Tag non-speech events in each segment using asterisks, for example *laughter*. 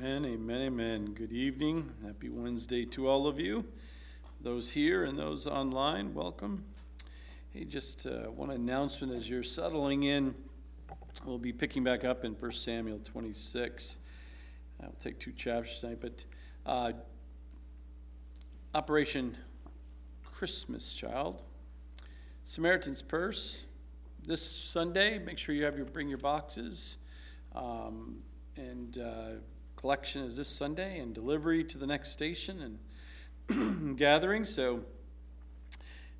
Amen, amen, amen. Good evening. Happy Wednesday to all of you. Those here and those online, welcome. Hey, just uh, one announcement as you're settling in. We'll be picking back up in 1 Samuel 26. I'll take two chapters tonight, but uh, Operation Christmas Child, Samaritan's Purse. This Sunday, make sure you have your bring your boxes. Um, and uh, collection is this Sunday, and delivery to the next station and *clears throat* gathering. So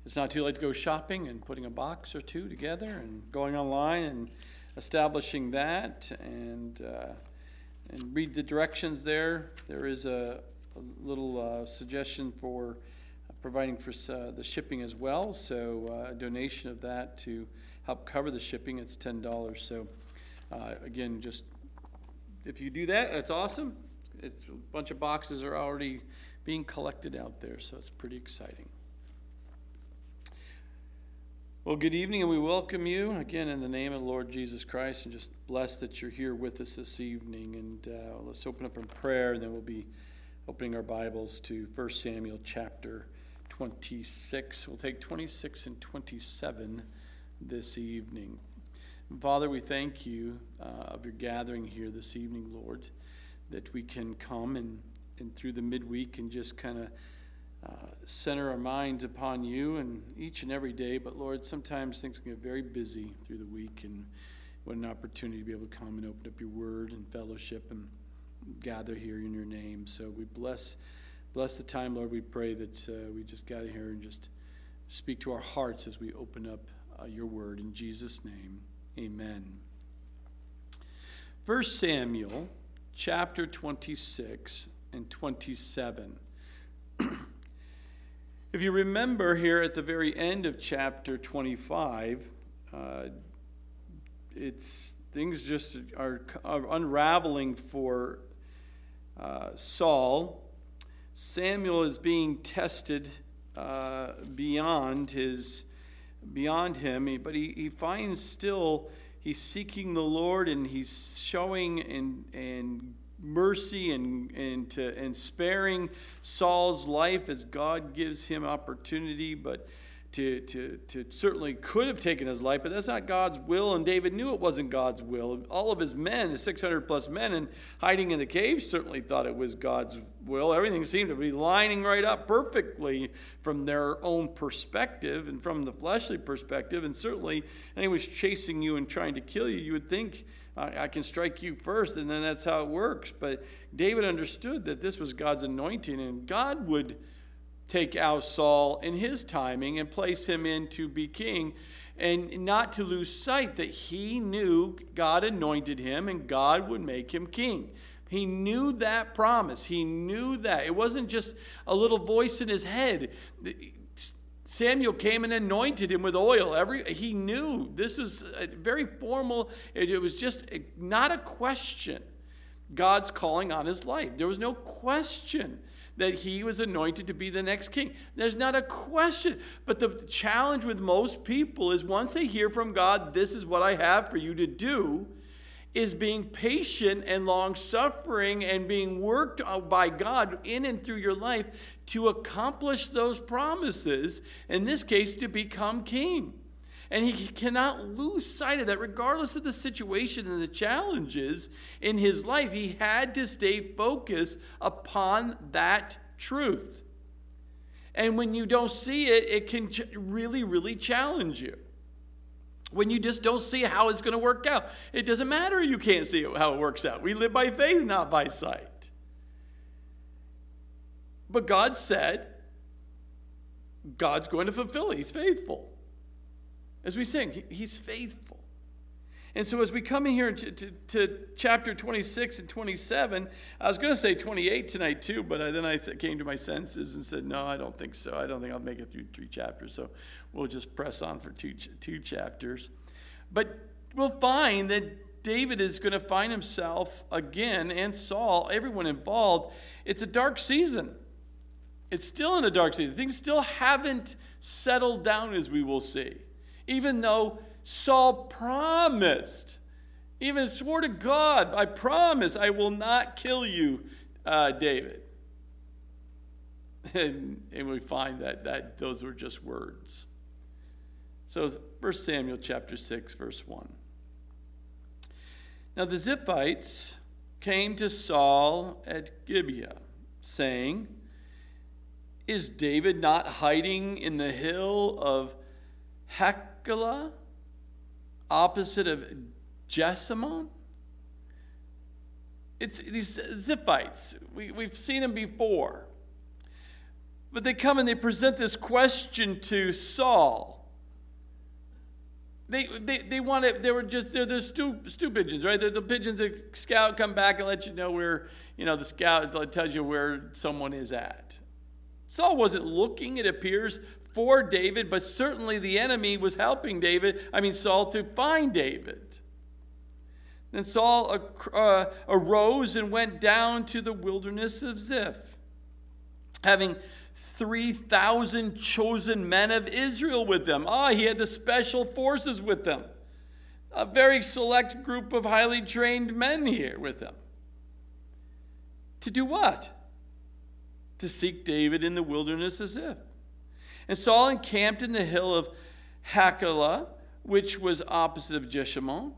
it's not too late to go shopping and putting a box or two together and going online and establishing that and uh, and read the directions there. There is a, a little uh, suggestion for providing for uh, the shipping as well. So uh, a donation of that to help cover the shipping, it's ten dollars. So uh, again, just if you do that, that's awesome. It's a bunch of boxes are already being collected out there, so it's pretty exciting. Well, good evening, and we welcome you again in the name of the Lord Jesus Christ, and just bless that you're here with us this evening. And uh, let's open up in prayer, and then we'll be opening our Bibles to 1 Samuel chapter 26. We'll take 26 and 27 this evening. Father, we thank you uh, of your gathering here this evening, Lord, that we can come and, and through the midweek and just kind of uh, center our minds upon you and each and every day. But Lord, sometimes things can get very busy through the week, and what an opportunity to be able to come and open up your word and fellowship and gather here in your name. So we bless bless the time, Lord. We pray that uh, we just gather here and just speak to our hearts as we open up uh, your word in Jesus' name. Amen. 1 Samuel chapter 26 and 27. *clears throat* if you remember here at the very end of chapter 25, uh, it's things just are, are unraveling for uh, Saul. Samuel is being tested uh, beyond his beyond him, but he, he finds still he's seeking the Lord and he's showing and, and mercy and, and, to, and sparing Saul's life as God gives him opportunity, but to, to, to certainly could have taken his life, but that's not God's will. And David knew it wasn't God's will. All of his men, his 600 plus men, and hiding in the cave, certainly thought it was God's will. Everything seemed to be lining right up perfectly from their own perspective and from the fleshly perspective. And certainly, anyone was chasing you and trying to kill you, you would think, I, I can strike you first, and then that's how it works. But David understood that this was God's anointing, and God would take out Saul in his timing and place him in to be king, and not to lose sight that he knew God anointed him and God would make him king. He knew that promise. He knew that. It wasn't just a little voice in his head. Samuel came and anointed him with oil. Every he knew this was very formal. It, it was just not a question. God's calling on his life. There was no question that he was anointed to be the next king. There's not a question. But the challenge with most people is once they hear from God, this is what I have for you to do, is being patient and long suffering and being worked by God in and through your life to accomplish those promises, in this case, to become king. And he cannot lose sight of that, regardless of the situation and the challenges in his life. He had to stay focused upon that truth. And when you don't see it, it can really, really challenge you. When you just don't see how it's going to work out, it doesn't matter you can't see how it works out. We live by faith, not by sight. But God said, God's going to fulfill it. He's faithful. As we sing, He's faithful. And so, as we come in here to, to, to, chapter 26 and 27, I was going to say 28 tonight too, but then I came to my senses and said, no, I don't think so. I don't think I'll make it through three chapters. So, we'll just press on for two, two chapters. But we'll find that David is going to find himself again, and Saul, everyone involved. It's a dark season. It's still in a dark season. Things still haven't settled down, as we will see even though Saul promised Even swore to God, I promise I will not kill you, uh, David. And, and we find that, that those were just words. So, 1 Samuel chapter 6, verse 1. Now the Ziphites came to Saul at Gibeah, saying, Is David not hiding in the hill of Opposite of Jeshimon? It's these Ziphites. We, we've seen them before. But they come and they present this question to Saul. They, they, they want to, they were just, they're the stew, stew pigeons, right? They're the pigeons that scout come back and let you know where, you know, the scout tells you where someone is at. Saul wasn't looking, it appears, for David, but certainly the enemy was helping David, I mean, Saul, to find David. Then Saul uh, arose and went down to the wilderness of Ziph, having 3,000 chosen men of Israel with them. Ah, he had the special forces with them. A very select group of highly trained men here with them. To do what? To seek David in the wilderness as if. And Saul encamped in the hill of Hachilah, which was opposite of Jeshimon,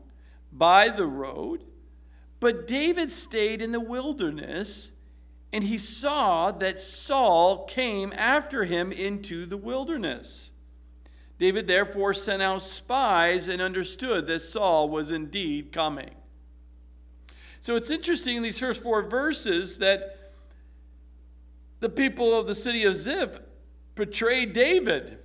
by the road. But David stayed in the wilderness and he saw that Saul came after him into the wilderness. David therefore sent out spies and understood that Saul was indeed coming. So it's interesting in these first four verses that the people of the city of Ziph portrayed David,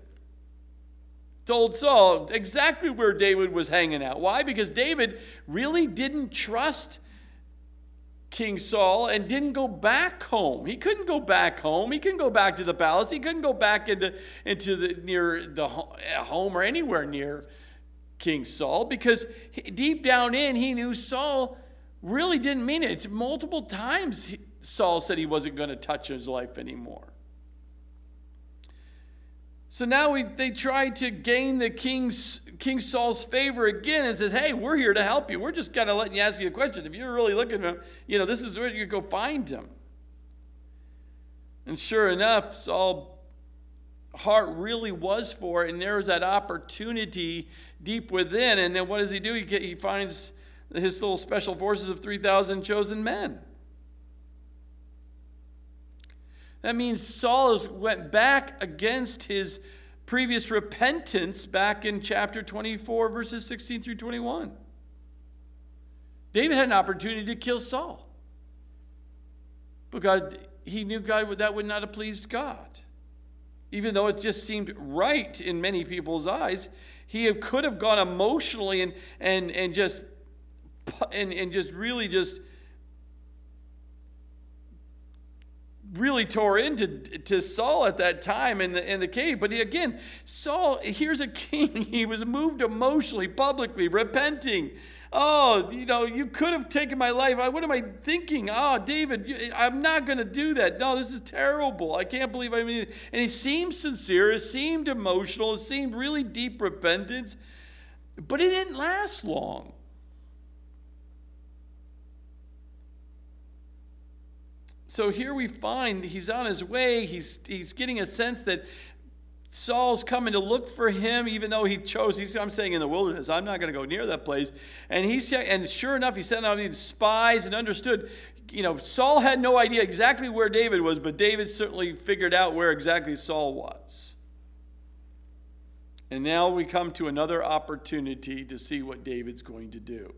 told Saul exactly where David was hanging out. Why? Because David really didn't trust King Saul and didn't go back home. He couldn't go back home. He couldn't go back to the palace. He couldn't go back into, into the near the home or anywhere near King Saul because deep down in he knew Saul really didn't mean it. It's multiple times Saul said he wasn't going to touch his life anymore. So now we, they try to gain the king's King Saul's favor again and says, Hey, we're here to help you. We're just kind of letting you ask you a question. If you're really looking for him, you know, this is where you go find him. And sure enough, Saul's heart really was for it, and there was that opportunity deep within. And then what does he do? He, he finds his little special forces of 3,000 chosen men. That means Saul went back against his previous repentance back in chapter 24, verses 16 through 21. David had an opportunity to kill Saul. But God, he knew God that would not have pleased God. Even though it just seemed right in many people's eyes, he could have gone emotionally and, and, and just and, and just really just really tore into to Saul at that time in the in the cave. But he, again, Saul, here's a king. *laughs* He was moved emotionally, publicly, repenting. Oh, you know, you could have taken my life. What am I thinking? Oh, David, I'm not going to do that. No, this is terrible. I can't believe I mean. And he seemed sincere. It seemed emotional. It seemed really deep repentance. But it didn't last long. So here we find he's on his way. He's, he's getting a sense that Saul's coming to look for him, even though he chose. He's, I'm staying in the wilderness. I'm not going to go near that place. And he's and sure enough, he sent out these spies and understood. You know, Saul had no idea exactly where David was, but David certainly figured out where exactly Saul was. And now we come to another opportunity to see what David's going to do.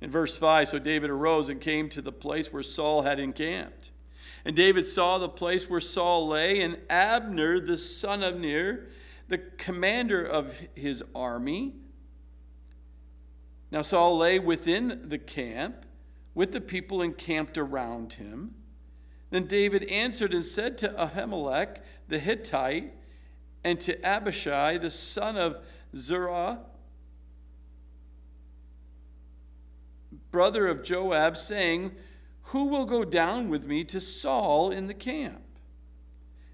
In verse 5, so David arose and came to the place where Saul had encamped. And David saw the place where Saul lay, and Abner, the son of Ner, the commander of his army. Now Saul lay within the camp, with the people encamped around him. Then David answered and said to Ahimelech the Hittite, and to Abishai the son of Zeruiah, brother of Joab, saying, Who will go down with me to Saul in the camp?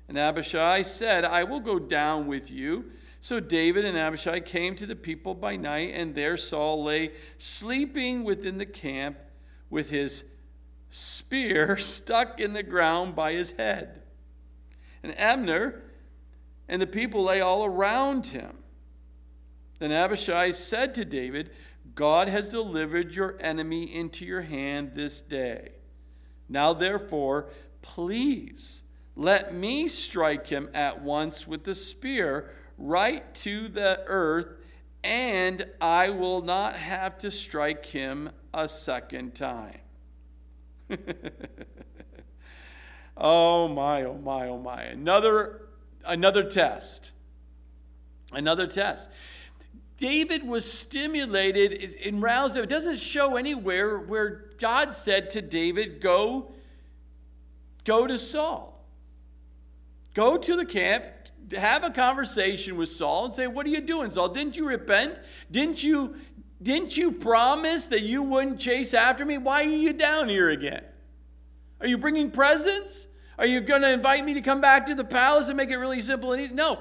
And Abishai said, I will go down with you. So David and Abishai came to the people by night, and there Saul lay sleeping within the camp with his spear *laughs* stuck in the ground by his head. And Abner and the people lay all around him. Then Abishai said to David, God has delivered your enemy into your hand this day. Now, therefore, please let me strike him at once with the spear right to the earth, and I will not have to strike him a second time. *laughs* oh my, oh my, oh my. Another, another test. Another test. David was stimulated and roused. It doesn't show anywhere where God said to David, Go, go to Saul. Go to the camp, have a conversation with Saul and say, What are you doing, Saul? Didn't you repent? Didn't you, didn't you promise that you wouldn't chase after me? Why are you down here again? Are you bringing presents? Are you going to invite me to come back to the palace and make it really simple and easy? No.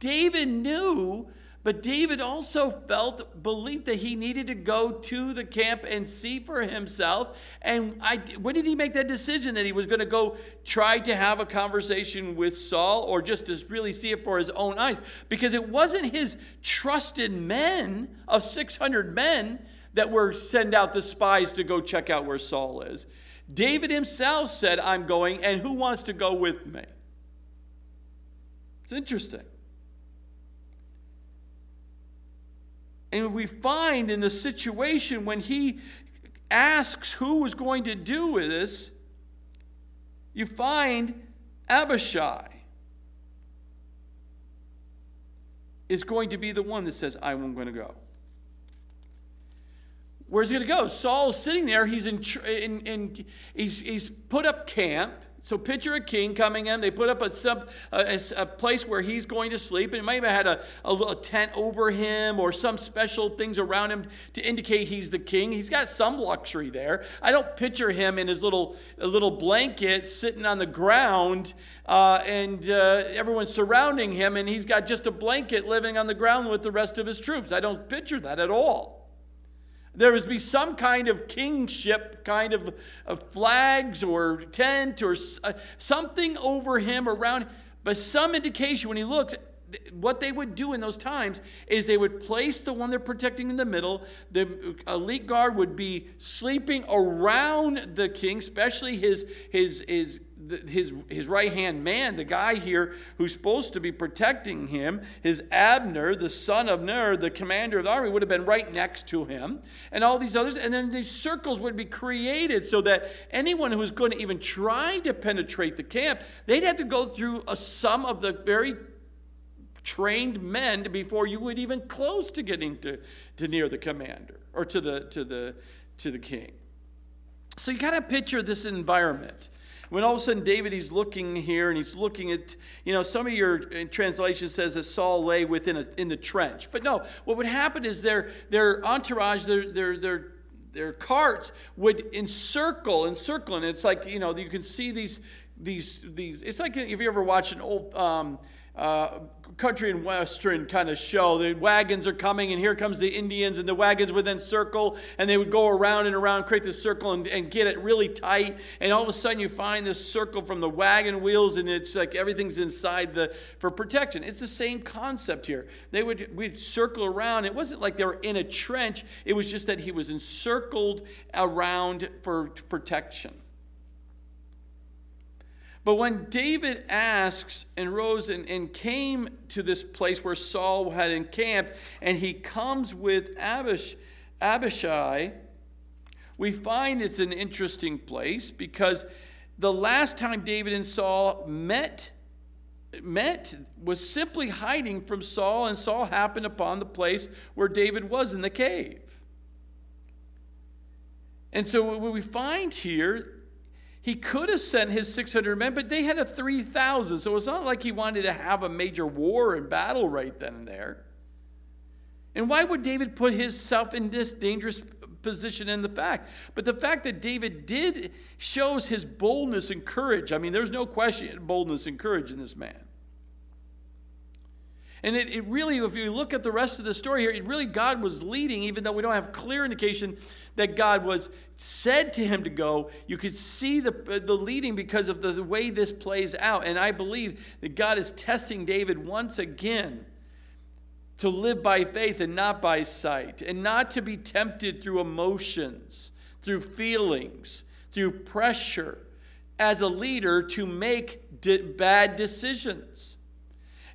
David knew but David also felt, believed that he needed to go to the camp and see for himself. And I, when did he make that decision that he was going to go try to have a conversation with Saul or just to really see it for his own eyes? Because it wasn't his trusted men of 600 men that were send out the spies to go check out where Saul is. David himself said, I'm going, and who wants to go with me? It's interesting. And we find in the situation when he asks who was going to do this, you find Abishai is going to be the one that says, I'm going to go. Where's he going to go? Saul's sitting there. He's in, in, in he's, he's put up camp. So picture a king coming in. They put up a, sub, a, a place where he's going to sleep, and have had a, a little tent over him or some special things around him to indicate he's the king. He's got some luxury there. I don't picture him in his little little blanket sitting on the ground, uh, and uh, everyone's surrounding him, and he's got just a blanket living on the ground with the rest of his troops. I don't picture that at all. There would be some kind of kingship, kind of, of flags or tent or uh, something over him around, but some indication when he looks, what they would do in those times is they would place the one they're protecting in the middle. The elite guard would be sleeping around the king, especially his, his, his his, his right hand man, the guy here who's supposed to be protecting him, his Abner, the son of Ner, the commander of the army, would have been right next to him, and all these others. And then these circles would be created so that anyone who was going to even try to penetrate the camp, they'd have to go through a, some of the very trained men before you would even close to getting to, to near the commander or to the to the to the king. So you kind of picture this environment. When all of a sudden David, he's looking here and he's looking at, you know, some of your uh, translation says that Saul lay within a, in the trench. But no, what would happen is their, their entourage, their, their, their, their carts would encircle, encircle, and it's like, you know, you can see these, these, these, it's like if you ever watch an old, um, uh, country and western kind of show. The wagons are coming, and here comes the Indians, and the wagons would then circle, and they would go around and around, create this circle, and, and get it really tight. And all of a sudden, you find this circle from the wagon wheels, and it's like everything's inside the for protection. It's the same concept here. They would we'd circle around. It wasn't like they were in a trench. It was just that he was encircled around for protection. But when David asks and rose and, and came to this place where Saul had encamped, and he comes with Abish, Abishai, we find it's an interesting place because the last time David and Saul met, met was simply hiding from Saul, and Saul happened upon the place where David was in the cave. And so what we find here he could have sent his 600 men, but they had a 3,000. So it's not like he wanted to have a major war and battle right then and there. And why would David put himself in this dangerous position in the fact? But the fact that David did shows his boldness and courage. I mean, there's no question boldness and courage in this man. And it, it really, if you look at the rest of the story here, it really God was leading, even though we don't have clear indication that God was said to him to go. You could see the, the leading because of the, the way this plays out. And I believe that God is testing David once again to live by faith and not by sight, and not to be tempted through emotions, through feelings, through pressure as a leader to make di- bad decisions.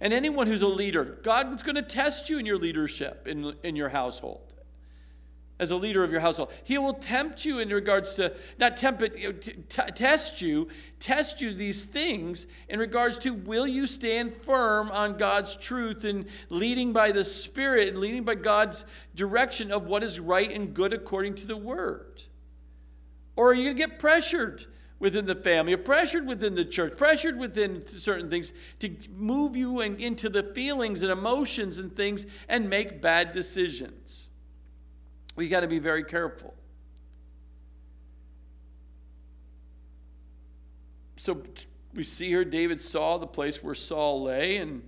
And anyone who's a leader, God's going to test you in your leadership in, in your household. As a leader of your household, He will tempt you in regards to, not tempt, but t- t- test you, test you these things in regards to will you stand firm on God's truth and leading by the Spirit and leading by God's direction of what is right and good according to the Word? Or are you going to get pressured? Within the family, or pressured within the church, pressured within certain things to move you in, into the feelings and emotions and things and make bad decisions. We got to be very careful. So we see here David saw the place where Saul lay, and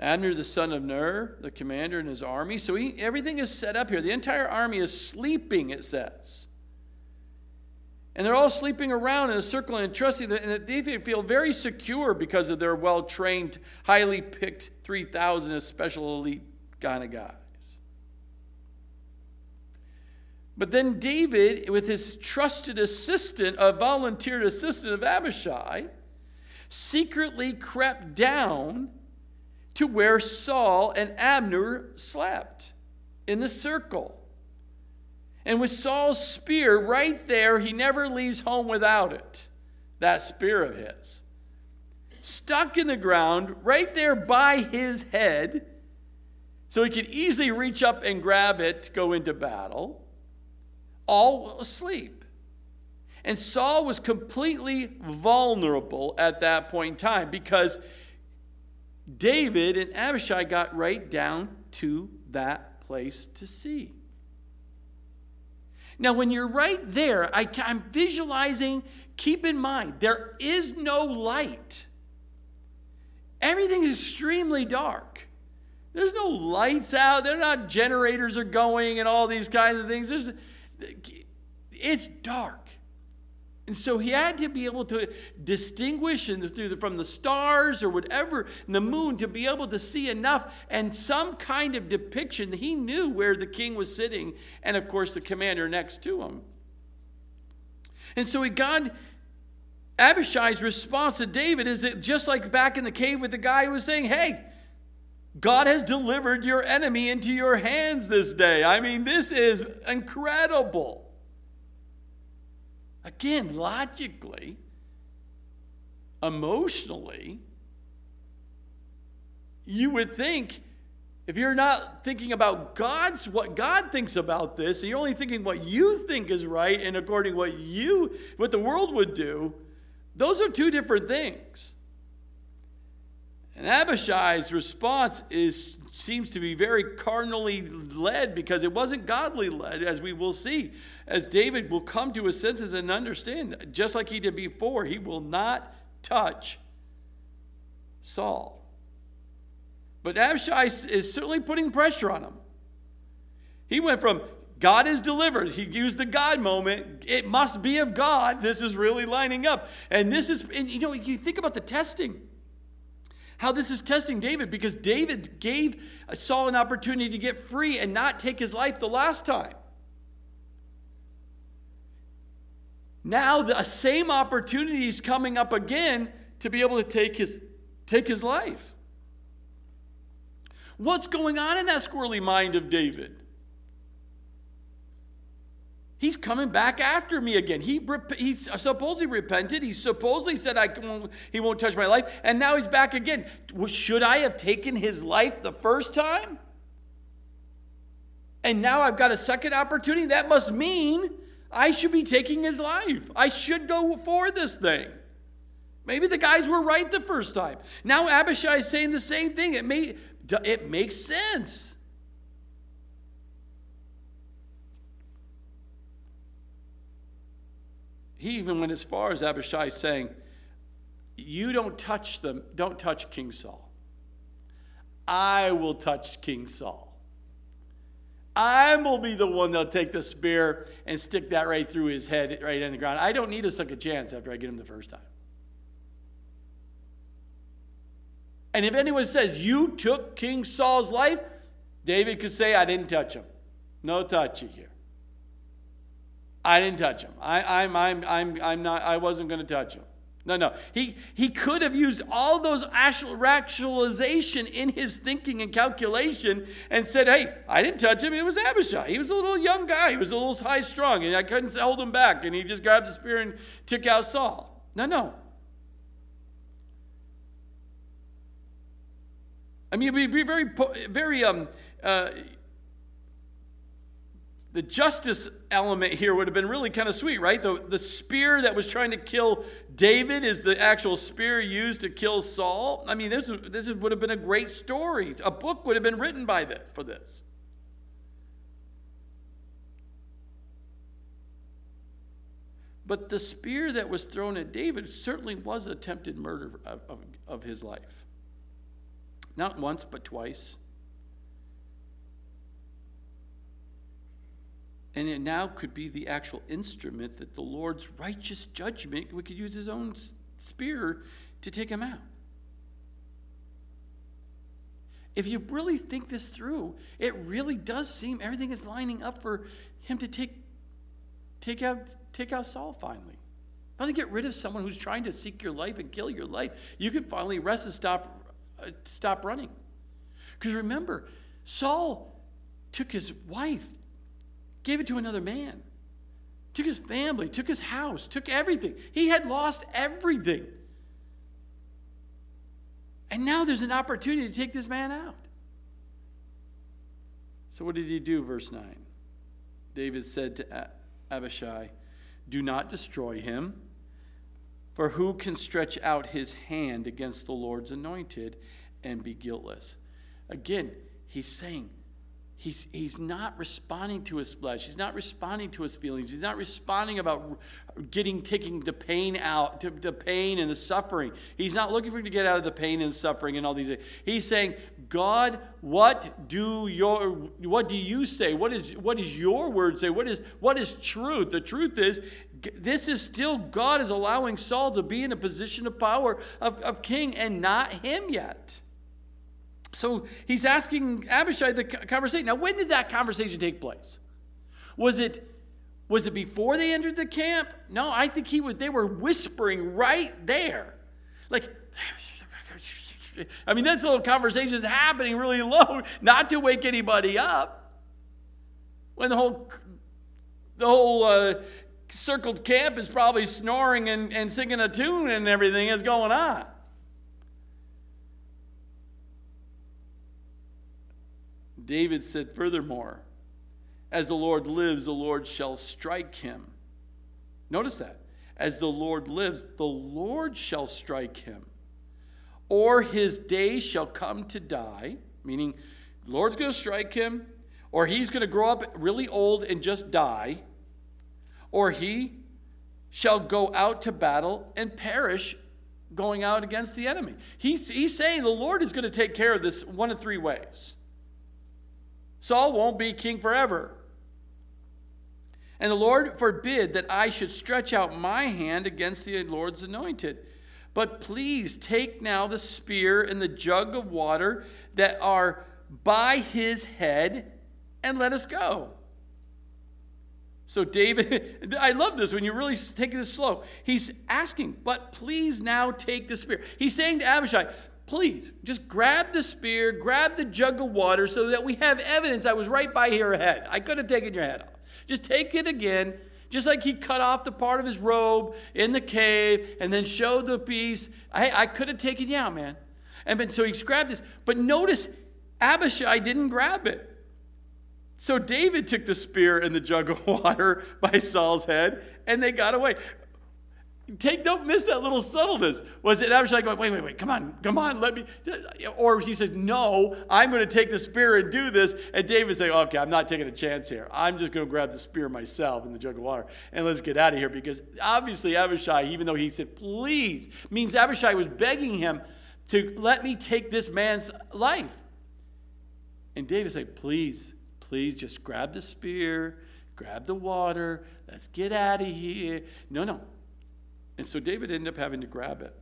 Abner, the son of Ner, the commander, and his army. So he, everything is set up here. The entire army is sleeping, it says. And they're all sleeping around in a circle and trusting that they feel very secure because of their well trained, highly picked 3,000 of special elite kind of guys. But then David, with his trusted assistant, a volunteered assistant of Abishai, secretly crept down to where Saul and Abner slept in the circle. And with Saul's spear right there, he never leaves home without it. That spear of his. Stuck in the ground right there by his head, so he could easily reach up and grab it to go into battle, all asleep. And Saul was completely vulnerable at that point in time because David and Abishai got right down to that place to see. Now, when you're right there, I, am visualizing, keep in mind, there is no light. Everything is extremely dark. There's no lights out. They're not generators are going and all these kinds of things. There's, it's dark. And so he had to be able to distinguish from the stars or whatever, the moon, to be able to see enough and some kind of depiction. He knew where the king was sitting, and of course, the commander next to him. And so he got Abishai's response to David is that just like back in the cave with the guy who was saying, Hey, God has delivered your enemy into your hands this day. I mean, this is incredible. Again, logically, emotionally, you would think if you're not thinking about God's what God thinks about this, and you're only thinking what you think is right and according to what you what the world would do, those are two different things. And Abishai's response is seems to be very carnally led because it wasn't godly led, as we will see. As David will come to his senses and understand, just like he did before, he will not touch Saul. But Abishai is certainly putting pressure on him. He went from God is delivered. He used the God moment. It must be of God. This is really lining up. And this is, and you know, you think about the testing how this is testing David because David gave Saul an opportunity to get free and not take his life the last time. Now the same opportunity is coming up again to be able to take his, take his life. What's going on in that squirrely mind of David? He's coming back after me again. He, he supposedly repented. He supposedly said I won't, he won't touch my life. And now he's back again. Should I have taken his life the first time? And now I've got a second opportunity? That must mean I should be taking his life. I should go for this thing. Maybe the guys were right the first time. Now Abishai is saying the same thing. It, may, it makes sense. He even went as far as Abishai saying, You don't touch them, don't touch King Saul. I will touch King Saul. I will be the one that'll take the spear and stick that right through his head, right in the ground. I don't need a second chance after I get him the first time. And if anyone says, You took King Saul's life, David could say, I didn't touch him. No touchy here. I didn't touch him. I, I'm, I'm, I'm, I'm not, I wasn't going to touch him. No, no. He, he could have used all those rationalization in his thinking and calculation and said, hey, I didn't touch him. It was Abishai. He was a little young guy. He was a little high strung, and I couldn't hold him back. And he just grabbed the spear and took out Saul. No, no. I mean, it'd be very, very um, uh, the justice element here would have been really kind of sweet, right? The, the spear that was trying to kill David is the actual spear used to kill Saul. I mean, this, this would have been a great story. A book would have been written by this, for this. But the spear that was thrown at David certainly was attempted murder of, of, of his life. Not once, but twice. And it now could be the actual instrument that the Lord's righteous judgment, we could use his own spear to take him out. If you really think this through, it really does seem everything is lining up for him to take, take, out, take out Saul finally. Finally, get rid of someone who's trying to seek your life and kill your life. You can finally rest and stop, uh, stop running. Because remember, Saul took his wife gave it to another man, took his family, took his house, took everything. He had lost everything. And now there's an opportunity to take this man out. So, what did he do? Verse 9. David said to Abishai, Do not destroy him, for who can stretch out his hand against the Lord's anointed and be guiltless? Again, he's saying, He's, he's not responding to his flesh. He's not responding to his feelings. He's not responding about getting, taking the pain out, to the pain and the suffering. He's not looking for him to get out of the pain and suffering and all these things. He's saying, God, what do your, what do you say? What is, what is your word say? What is, what is truth? The truth is, this is still God is allowing Saul to be in a position of power of, of king and not him yet. So he's asking Abishai the conversation. Now, when did that conversation take place? Was it was it before they entered the camp? No, I think he was they were whispering right there. Like I mean, that little conversation is happening really low, not to wake anybody up. When the whole the whole uh, circled camp is probably snoring and, and singing a tune and everything is going on. David said, Furthermore, as the Lord lives, the Lord shall strike him. Notice that. As the Lord lives, the Lord shall strike him. Or his day shall come to die, meaning Lord's going to strike him, or he's going to grow up really old and just die, or he shall go out to battle and perish going out against the enemy. He's, he's saying the Lord is going to take care of this one of three ways. Saul won't be king forever. And the Lord forbid that I should stretch out my hand against the Lord's anointed. But please take now the spear and the jug of water that are by his head and let us go. So, David, *laughs* I love this when you really take this slow. He's asking, but please now take the spear. He's saying to Abishai, please just grab the spear, grab the jug of water so that we have evidence I was right by your head. I could have taken your head off. Just take it again, just like he cut off the part of his robe in the cave and then showed the piece. I, I could have taken you out, man. And so he grabbed this. But notice, Abishai didn't grab it. So David took the spear and the jug of *laughs* water by Saul's head, and they got away. Take, don't miss that little subtleness. Was it Abishai going, wait, wait, wait, come on, come on, let me. Or he says, no, I'm going to take the spear and do this. And David saying, okay, I'm not taking a chance here. I'm just going to grab the spear myself in the jug of water and let's get out of here. Because obviously, Abishai, even though he said, please, means Abishai was begging him to let me take this man's life. And David said, Please, please just grab the spear, grab the water, let's get out of here. No, no. And so David ended up having to grab it.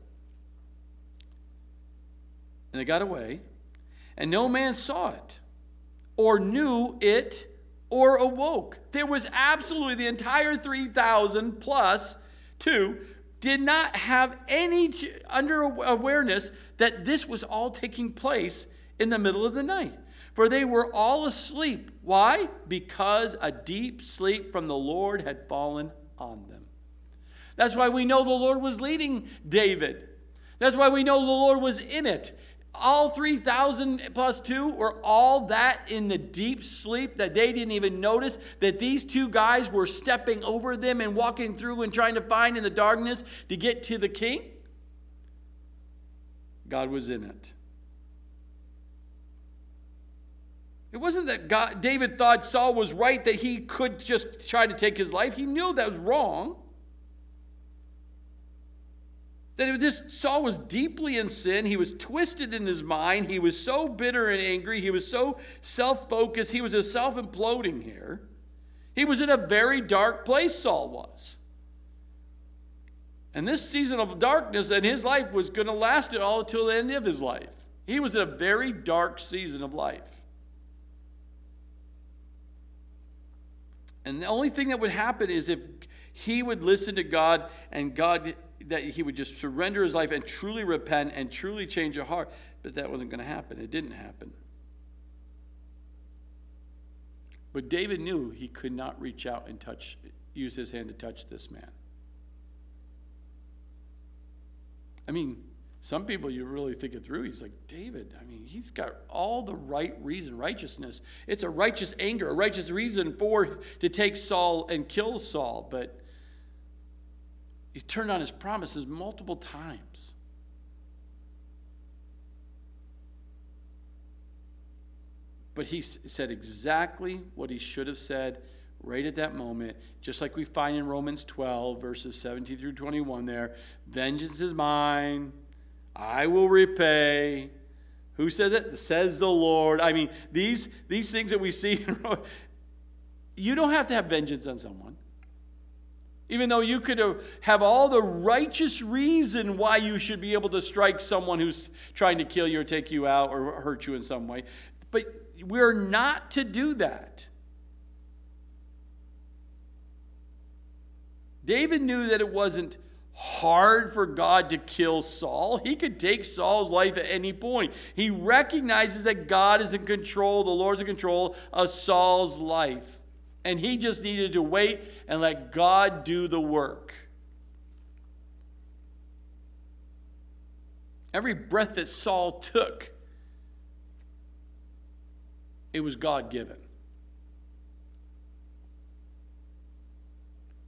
And they got away, and no man saw it, or knew it, or awoke. There was absolutely the entire 3,000 plus two did not have any under awareness that this was all taking place in the middle of the night. For they were all asleep. Why? Because a deep sleep from the Lord had fallen on them. That's why we know the Lord was leading David. That's why we know the Lord was in it all 3,000 plus two were all that in the deep sleep that they didn't even notice that these two guys were stepping over them and walking through and trying to find in the darkness to get to the king? God was in it. It wasn't that God, David thought Saul was right that he could just try to take his life. He knew that was wrong. That this Saul was deeply in sin. He was twisted in his mind. He was so bitter and angry. He was so self focused. He was a self imploding here. He was in a very dark place, Saul was. And this season of darkness in his life was going to last it all until the end of his life. He was in a very dark season of life. And the only thing that would happen is if he would listen to God and God that he would just surrender his life and truly repent and truly change his heart. But that wasn't going to happen. It didn't happen. But David knew he could not reach out and touch, use his hand to touch this man. I mean, some people you really think it through. He's like, David, I mean, he's got all the right reason, righteousness. It's a righteous anger, a righteous reason for to take Saul and kill Saul. But he turned on his promises multiple times. But he said exactly what he should have said right at that moment, just like we find in Romans 12, verses 17 through 21 there. Vengeance is mine, I will repay. Who says it? Says the Lord. I mean, these, these things that we see, you don't have to have vengeance on someone. Even though you could have all the righteous reason why you should be able to strike someone who's trying to kill you or take you out or hurt you in some way. But we're not to do that. David knew that it wasn't hard for God to kill Saul. He could take Saul's life at any point. He recognizes that God is in control, the Lord's in control of Saul's life. And he just needed to wait and let God do the work. Every breath that Saul took, it was God given.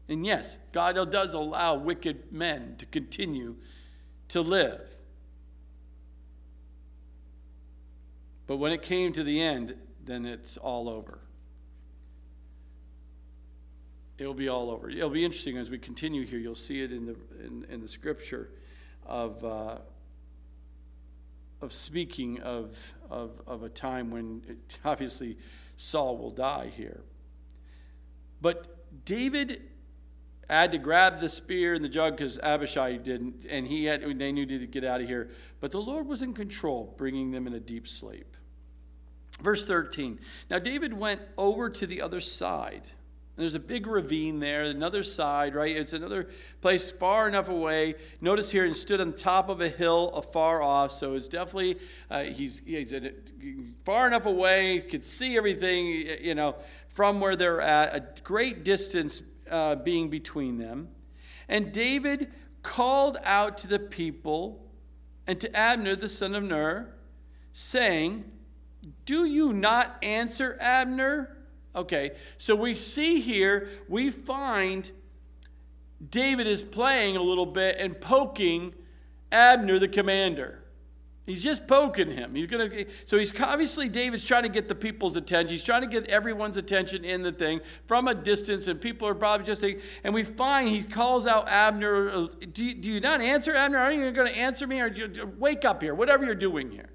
And yes, God does allow wicked men to continue to live. But when it came to the end, then it's all over it'll be all over. It'll be interesting as we continue here. You'll see it in the in, in the scripture of uh, of speaking of, of of a time when it, *laughs* obviously Saul will die here. But David had to grab the spear and the jug because Abishai didn't, and he had they needed to get out of here. But the Lord was in control, bringing them in a deep sleep. Verse 13. Now David went over to the other side there's a big ravine there, another side, right? It's another place far enough away. Notice here, and stood on top of a hill afar off. So it's definitely, uh, he's, he's far enough away, could see everything, you know, from where they're at, a great distance uh, being between them. And David called out to the people and to Abner, the son of Ner, saying, Do you not answer, Abner? Okay, so we see here, we find David is playing a little bit and poking Abner, the commander. He's just poking him. He's gonna. So he's obviously David's trying to get the people's attention. He's trying to get everyone's attention in the thing from a distance, and people are probably just. Thinking, and we find he calls out Abner. Uh, do you, do you not answer Abner? Are you going to answer me? Or wake up here? Whatever you're doing here.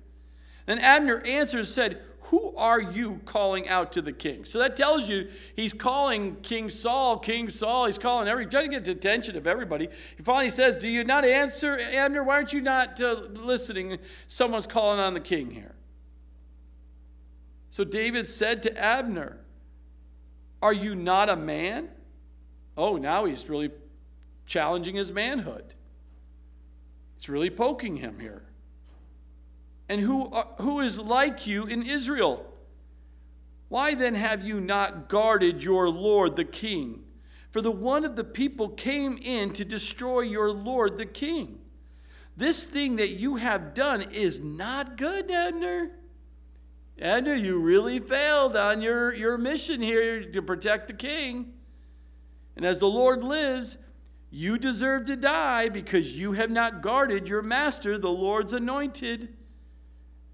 Then Abner answered and said, Who are you calling out to the king? So that tells you he's calling King Saul, King Saul. He's calling every, trying to get the attention of everybody. He finally says, Do you not answer, Abner? Why aren't you not uh, listening? Someone's calling on the king here. So David said to Abner, Are you not a man? Oh, now he's really challenging his manhood. It's really poking him here and who, are, who is like you in Israel? Why then have you not guarded your Lord the king? For the one of the people came in to destroy your Lord the king. This thing that you have done is not good, Abner. Abner, you really failed on your, your mission here to protect the king. And as the Lord lives, you deserve to die because you have not guarded your master, the Lord's anointed.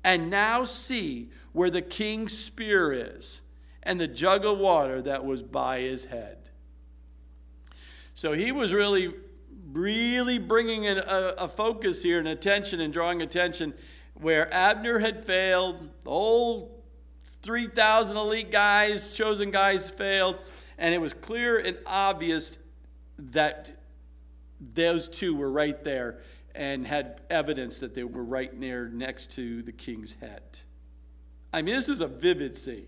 And now see where the king's spear is and the jug of water that was by his head. So he was really, really bringing a, a, focus here and attention and drawing attention where Abner had failed, the whole 3,000 elite guys, chosen guys failed, and it was clear and obvious that those two were right there and had evidence that they were right near next to the king's head. I mean, this is a vivid scene.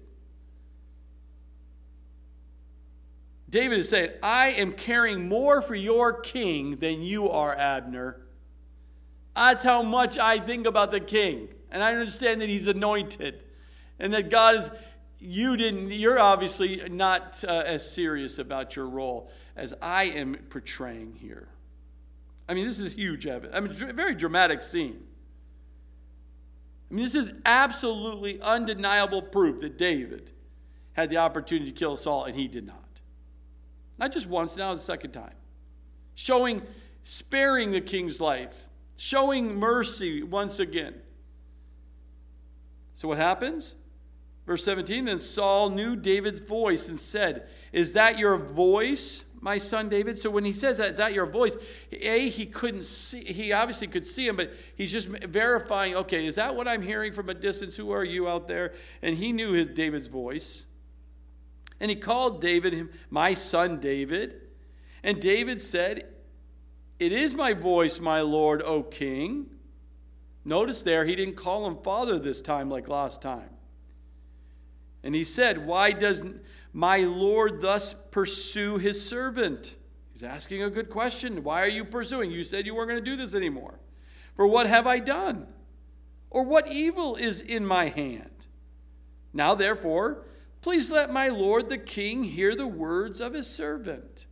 David is saying, I am caring more for your king than you are, Abner. That's how much I think about the king. And I understand that he's anointed and that God is, you didn't, you're obviously not uh, as serious about your role as I am portraying here. I mean, this is huge evidence. I mean, very dramatic scene. I mean, this is absolutely undeniable proof that David had the opportunity to kill Saul and he did not. Not just once, now the second time. Showing, sparing the king's life, showing mercy once again. So what happens? Verse 17 Then Saul knew David's voice and said, Is that your voice, my son David? So when he says that, is that your voice? A, he couldn't see, he obviously could see him, but he's just verifying, okay, is that what I'm hearing from a distance? Who are you out there? And he knew his David's voice. And he called David, my son David. And David said, It is my voice, my Lord, O king. Notice there, he didn't call him father this time like last time. And he said, Why doesn't my Lord thus pursue his servant? He's asking a good question. Why are you pursuing? You said you weren't going to do this anymore. For what have I done? Or what evil is in my hand? Now, therefore, please let my Lord the king hear the words of his servant.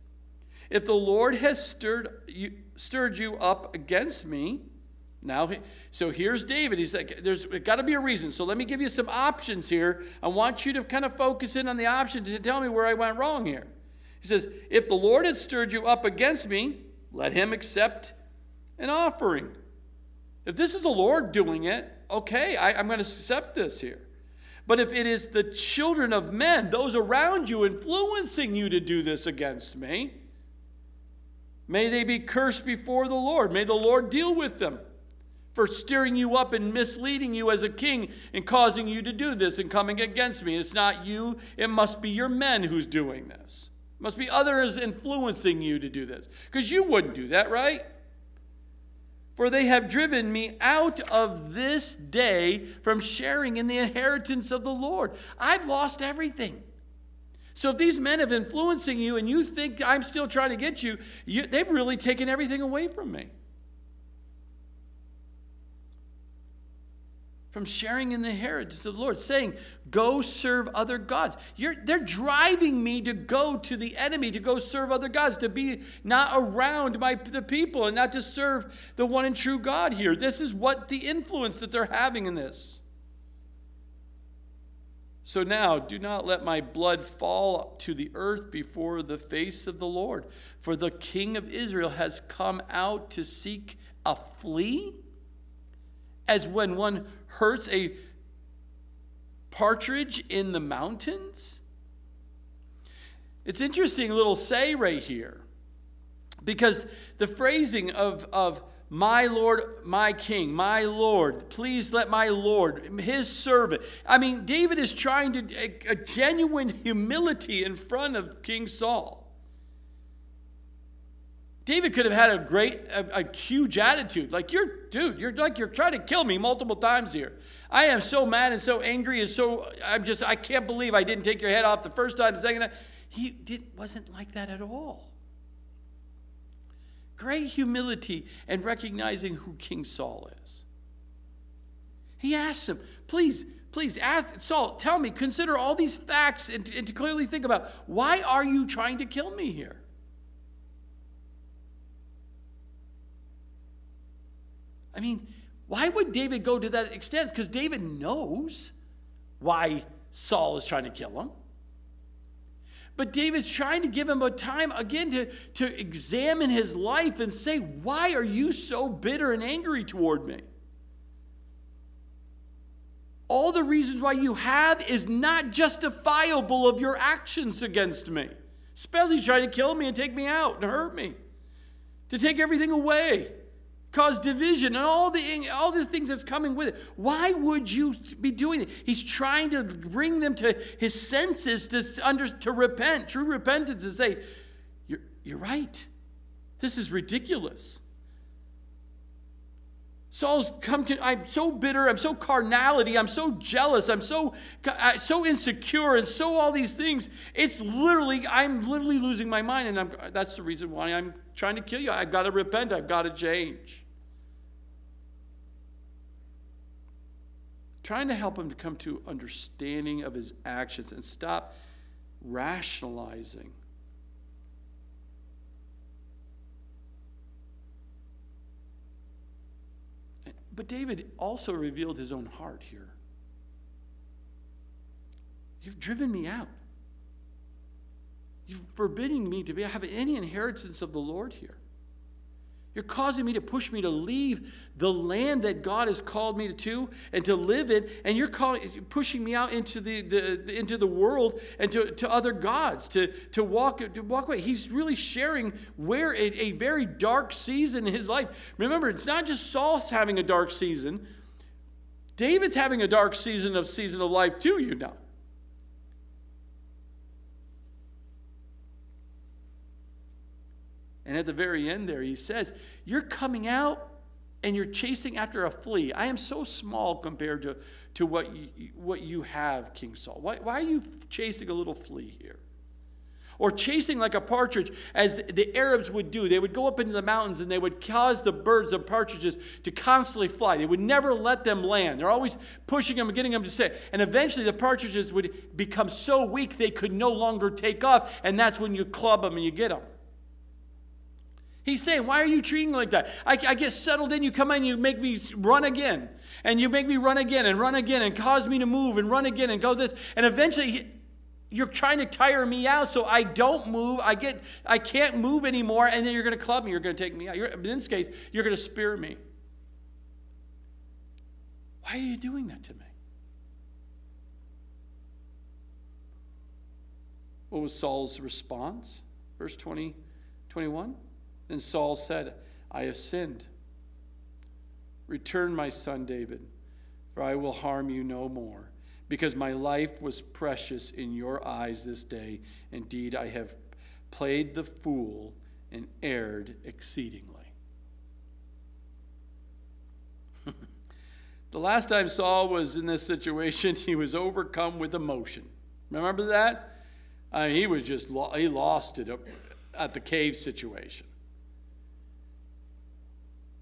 If the Lord has stirred you, stirred you up against me, now, so here's David. He's like, there's got to be a reason. So let me give you some options here. I want you to kind of focus in on the option to tell me where I went wrong here. He says, If the Lord had stirred you up against me, let him accept an offering. If this is the Lord doing it, okay, I, I'm going to accept this here. But if it is the children of men, those around you, influencing you to do this against me, may they be cursed before the Lord. May the Lord deal with them for steering you up and misleading you as a king and causing you to do this and coming against me. It's not you, it must be your men who's doing this. It must be others influencing you to do this. Because you wouldn't do that, right? For they have driven me out of this day from sharing in the inheritance of the Lord. I've lost everything. So if these men have influencing you and you think I'm still trying to get you, you they've really taken everything away from me. From sharing in the inheritance of the Lord, saying, Go serve other gods. You're, they're driving me to go to the enemy, to go serve other gods, to be not around my, the people and not to serve the one and true God here. This is what the influence that they're having in this. So now, do not let my blood fall to the earth before the face of the Lord, for the king of Israel has come out to seek a flea as when one hurts a partridge in the mountains? It's interesting little say right here because the phrasing of, of my Lord, my King, my Lord, please let my Lord, his servant. I mean, David is trying to, a, a genuine humility in front of King Saul. David could have had a great, a, a, huge attitude. Like, you're, dude, you're like, you're trying to kill me multiple times here. I am so mad and so angry and so, I'm just, I can't believe I didn't take your head off the first time, the second time. He did, wasn't like that at all. Great humility and recognizing who King Saul is. He asks him, please, please ask Saul, tell me, consider all these facts and, and to clearly think about why are you trying to kill me here? I mean, why would David go to that extent? Because David knows why Saul is trying to kill him. But David's trying to give him a time again to, to examine his life and say, Why are you so bitter and angry toward me? All the reasons why you have is not justifiable of your actions against me. Especially trying to kill me and take me out and hurt me, to take everything away cause division and all the all the things that's coming with it. Why would you be doing it? He's trying to bring them to his senses to under to repent, true repentance, and say, "You're you're right. This is ridiculous." Saul's come. I'm so bitter. I'm so carnality. I'm so jealous. I'm so so insecure, and so all these things. It's literally. I'm literally losing my mind, and I'm, that's the reason why I'm trying to kill you. I've got to repent. I've got to change. Trying to help him to come to understanding of his actions and stop rationalizing. But David also revealed his own heart here. You've driven me out. You've forbidding me to be, have any inheritance of the Lord here. You're causing me to push me to leave the land that God has called me to and to live in, and you're calling, pushing me out into the, the, into the world and to, to other gods to, to, walk, to walk away. He's really sharing where a, a very dark season in his life. Remember, it's not just Saul's having a dark season, David's having a dark season of season of life too, you know. And at the very end there, he says, You're coming out and you're chasing after a flea. I am so small compared to, to what, you, what you have, King Saul. Why, why are you chasing a little flea here? Or chasing like a partridge, as the Arabs would do. They would go up into the mountains and they would cause the birds, the partridges, to constantly fly. They would never let them land. They're always pushing them and getting them to stay. And eventually the partridges would become so weak they could no longer take off, and that's when you club them and you get them. He's saying, Why are you treating me like that? I, I, get settled in, you come in, you make me run again. And you make me run again and run again and cause me to move and run again and go this. And eventually, you're trying to tire me out so I don't move. I get, I can't move anymore. And then you're going to club me. You're going to take me out. You're, in this case, you're going to spear me. Why are you doing that to me? What was Saul's response? Verse 20, 21. Then Saul said, I have sinned. Return, my son David, for I will harm you no more, because my life was precious in your eyes this day. Indeed, I have played the fool and erred exceedingly. *laughs* the last time Saul was in this situation, he was overcome with emotion. Remember that? I mean, he was just, he lost it at the cave situation.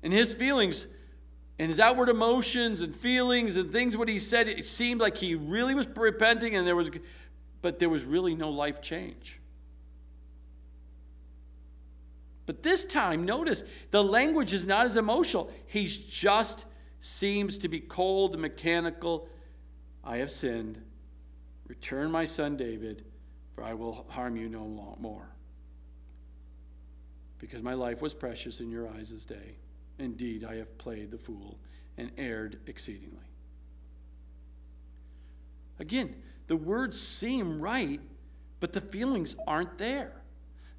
And his feelings and his outward emotions and feelings and things what he said, it seemed like he really was repenting and there was but there was really no life change. But this time, notice the language is not as emotional. He's just seems to be cold and mechanical. I have sinned. Return my son David, for I will harm you no more. Because my life was precious in your eyes this day. Indeed, I have played the fool and erred exceedingly. Again, the words seem right, but the feelings aren't there.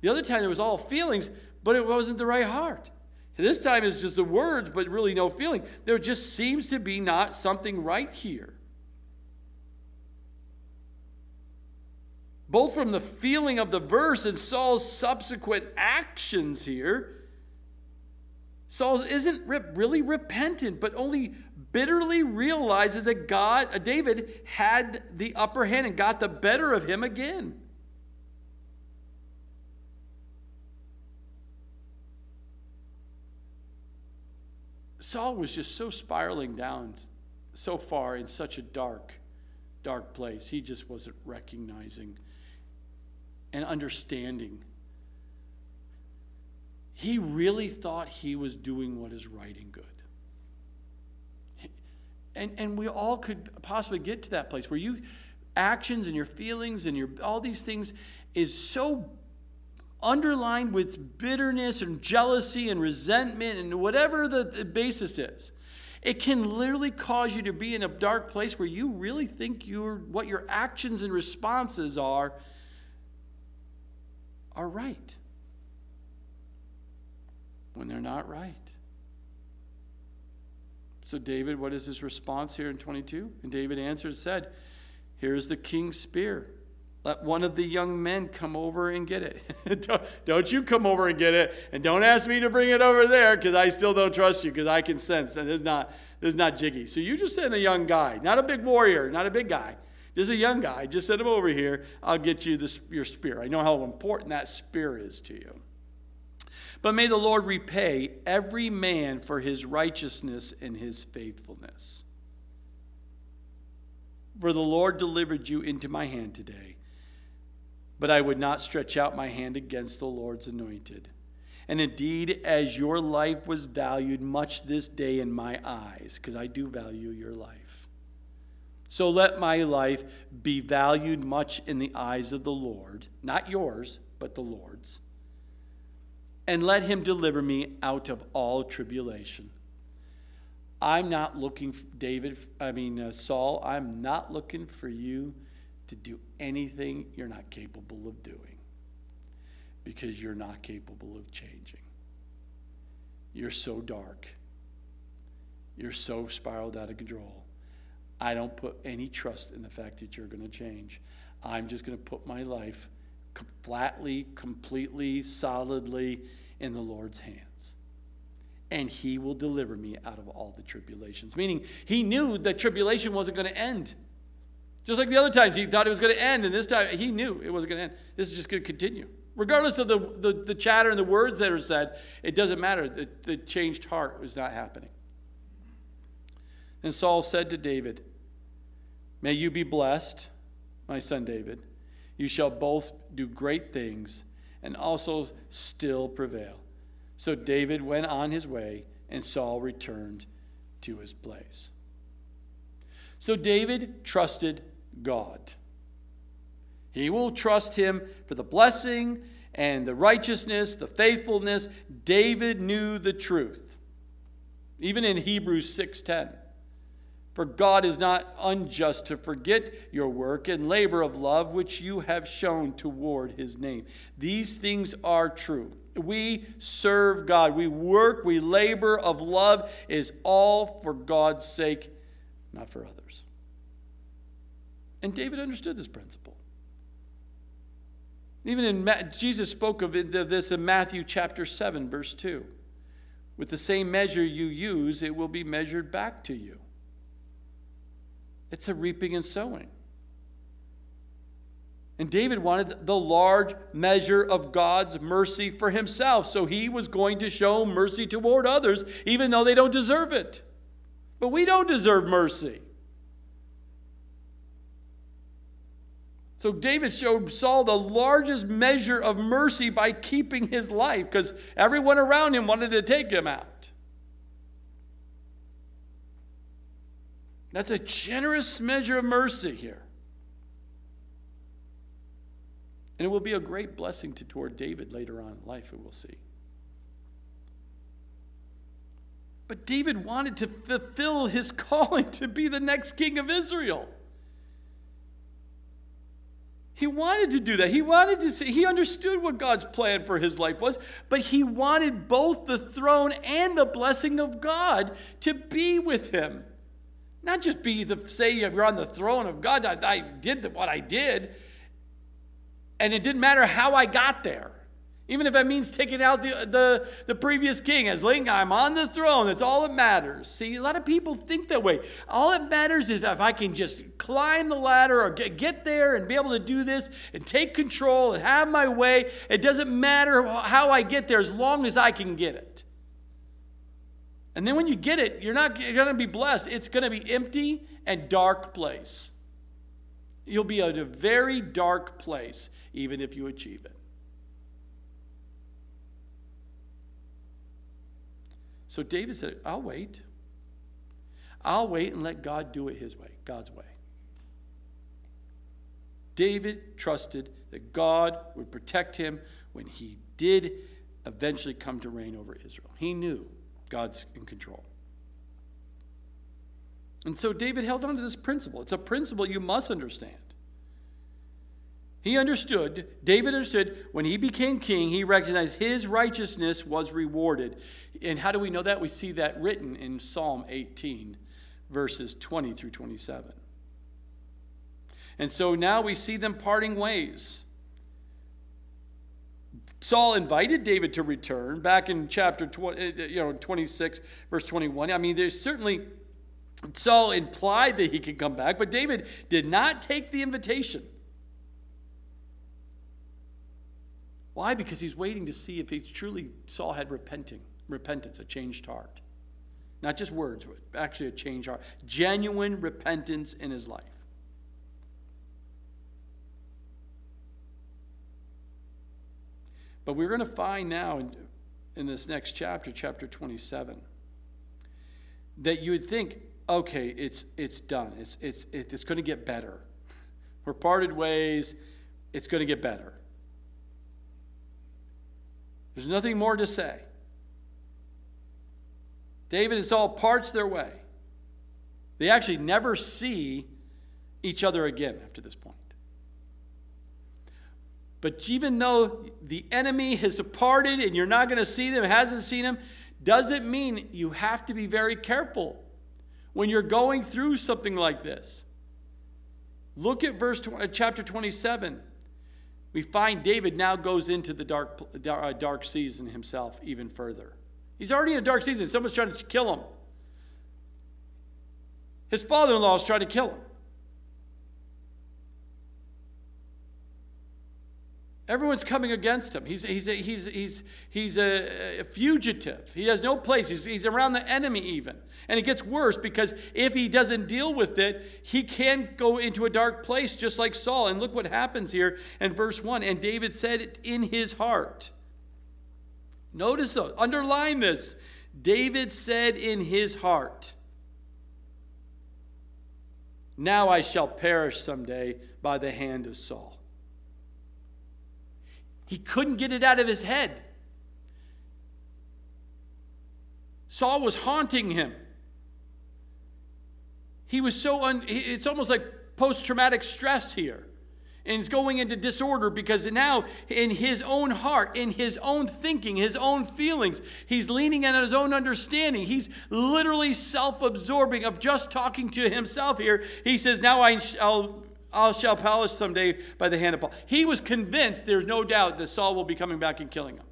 The other time it was all feelings, but it wasn't the right heart. This time it's just the words, but really no feeling. There just seems to be not something right here. Both from the feeling of the verse and Saul's subsequent actions here, Saul isn't really repentant, but only bitterly realizes that God, uh, David, had the upper hand and got the better of him again. Saul was just so spiraling down so far in such a dark, dark place. He just wasn't recognizing and understanding. He really thought he was doing what is right and good. And, and we all could possibly get to that place where you actions and your feelings and your all these things is so underlined with bitterness and jealousy and resentment and whatever the, the basis is. It can literally cause you to be in a dark place where you really think you're, what your actions and responses are are right when they're not right. So, David, what is his response here in 22? And David answered, and said, Here's the king's spear. Let one of the young men come over and get it. *laughs* don't, don't, you come over and get it, and don't ask me to bring it over there because I still don't trust you because I can sense that it's not, this is not jiggy. So you just send a young guy, not a big warrior, not a big guy, just a young guy. Just send him over here. I'll get you this, your spear. I know how important that spear is to you. But may the Lord repay every man for his righteousness and his faithfulness. For the Lord delivered you into my hand today but I would not stretch out my hand against the Lord's anointed. And indeed, as your life was valued much this day in my eyes, because I do value your life, so let my life be valued much in the eyes of the Lord, not yours, but the Lord's. And let him deliver me out of all tribulation. I'm not looking, David, I mean, uh, Saul, I'm not looking for you to do anything you're not capable of doing because you're not capable of changing. You're so dark. You're so spiraled out of control. I don't put any trust in the fact that you're going to change. I'm just going to put my life flatly, completely, solidly in the Lord's hands. And He will deliver me out of all the tribulations. Meaning, He knew that tribulation wasn't going to end. Just like the other times, he thought it was going to end, and this time he knew it wasn't going to end. This is just going to continue. Regardless of the, the, the, chatter and the words that are said, it doesn't matter. The, the changed heart was not happening. And Saul said to David, May you be blessed, my son David. You shall both do great things and also still prevail. So David went on his way, and Saul returned to his place. So David trusted God. He will trust him for the blessing and the righteousness, the faithfulness. David knew the truth. Even in Hebrews 6:10. For God is not unjust to forget your work and labor of love which you have shown toward his name. These things are true. We serve God. We work, we labor of love is all for God's sake, not for others. And David understood this principle. Even in Jesus spoke of this in Matthew chapter 7 verse 2. With the same measure you use, it will be measured back to you. It's a reaping and sowing. And David wanted the large measure of God's mercy for himself, so he was going to show mercy toward others, even though they don't deserve it. But we don't deserve mercy. So David showed Saul the largest measure of mercy by keeping his life because everyone around him wanted to take him out. That's a generous measure of mercy here. And it will be a great blessing to toward David later on in life, we will see. But David wanted to fulfill his *laughs* calling to be the next king of Israel. He wanted to do that. He wanted to see, he understood what God's plan for his life was, but he wanted both the throne and the blessing of God to be with him. Not just be the say you're on the throne of God. I, I did what I did, and it didn't matter how I got there. Even if that means taking out the, the, the previous king as Lincoln, I'm on the throne. That's all that matters. See, a lot of people think that way. All that matters is if I can just climb the ladder or get, get there and be able to do this and take control and have my way. It doesn't matter how I get there as long as I can get it. And then when you get it, you're not going to be blessed. It's going to be empty and dark place. You'll be at a very dark place even if you achieve it. So David said, I'll wait. I'll wait and let God do it his way, God's way. David trusted that God would protect him when he did eventually come to reign over Israel. He knew God's in control. And so David held on to this principle. It's a principle you must understand. He understood, David understood, when he became king, he recognized his righteousness was rewarded. And how do we know that? We see that written in Psalm 18, verses 20 through 27. And so now we see them parting ways. Saul invited David to return back in chapter 20, uh, you know, 26, verse 21. I mean, there's certainly, Saul implied that he could come back, but David did not take the invitation. Why? Because he's waiting to see if he truly Saul had repenting, repentance, a changed heart. Not just words, but actually a changed heart. Genuine repentance in his life. But we're going to find now in, in this next chapter, chapter 27, that you would think, okay, it's, it's done. It's, it's, it's going to get better. We're parted ways. It's going to get better. There's nothing more to say. David and Saul parts their way. They actually never see each other again after this point. But even though the enemy has departed and you're not going to see them, hasn't seen them, doesn't mean you have to be very careful when you're going through something like this. Look at verse chapter 27 we find David now goes into the dark, uh, dark season himself even further. He's already in a dark season. Someone's trying to kill him. His father in law is trying to kill him. Everyone's coming against him. He's, he's, a, he's, he's, he's a, fugitive. He has no place. He's, he's around the enemy, even. And it gets worse because if he doesn't deal with it, he can go into a dark place just like Saul. And look what happens here in verse 1. And David said it in his heart. Notice, though, underline this. David said in his heart, Now I shall perish someday by the hand of Saul. He couldn't get it out of his head. Saul was haunting him. He was so, un, it's almost like post traumatic stress here. And it's going into disorder because now, in his own heart, in his own thinking, his own feelings, he's leaning on his own understanding. He's literally self absorbing of just talking to himself here. He says, Now I shall I shall perish someday by the hand of Paul. He was convinced, there's no doubt, that Saul will be coming back and killing him.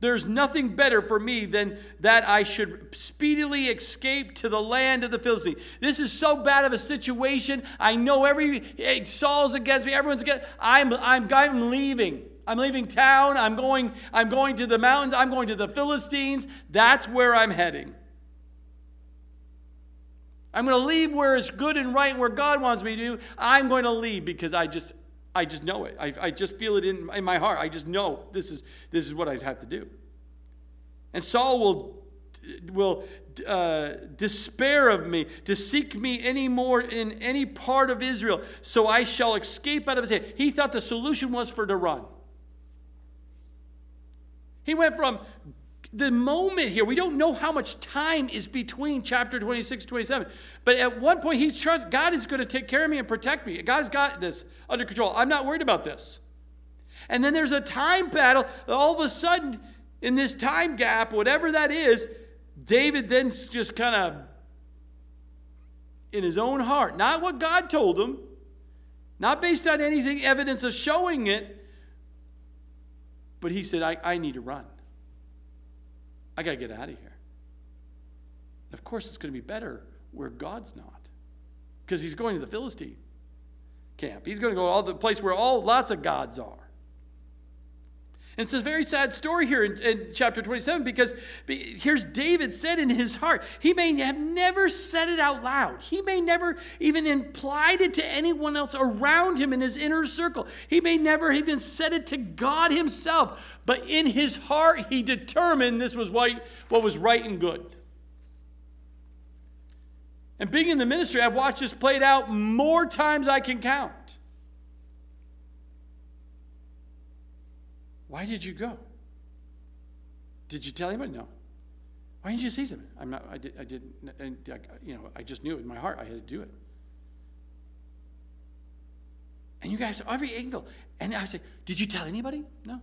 There's nothing better for me than that I should speedily escape to the land of the Philistines. This is so bad of a situation. I know every Saul's against me, everyone's against. I'm I'm I'm leaving. I'm leaving town. I'm going I'm going to the mountains. I'm going to the Philistines. That's where I'm heading. I'm going to leave where it's good and right where God wants me to. I'm going to leave because I just, I just know it. I, I just feel it in, in my heart. I just know this is, this is what I have to do. And Saul will, will uh, despair of me to seek me any more in any part of Israel, so I shall escape out of his hand. He thought the solution was for to run. He went from the moment here, we don't know how much time is between chapter 26 27. But at one point, he's trust, God is going to take care of me and protect me. God's got this under control. I'm not worried about this. And then there's a time battle. All of a sudden, in this time gap, whatever that is, David then just kind of in his own heart, not what God told him, not based on anything, evidence of showing it, but he said, I, I need to run. I got to get out of here. Of course, it's going to be better where God's not, because he's going to the Philistine camp. He's going to go all the place where all lots of gods are. And it's a very sad story here in, in, chapter 27 because here's David said in his heart. He may have never said it out loud. He may never even implied it to anyone else around him in his inner circle. He may never even said it to God himself. But in his heart, he determined this was what, what was right and good. And being in the ministry, I've watched this played out more times I can count. Why did you go? Did you tell anybody? No. Why didn't you say something? I'm not, I, did, I didn't, and I, you know, I just knew in my heart I had to do it. And you guys, every angle. And I like, did you tell anybody? No. I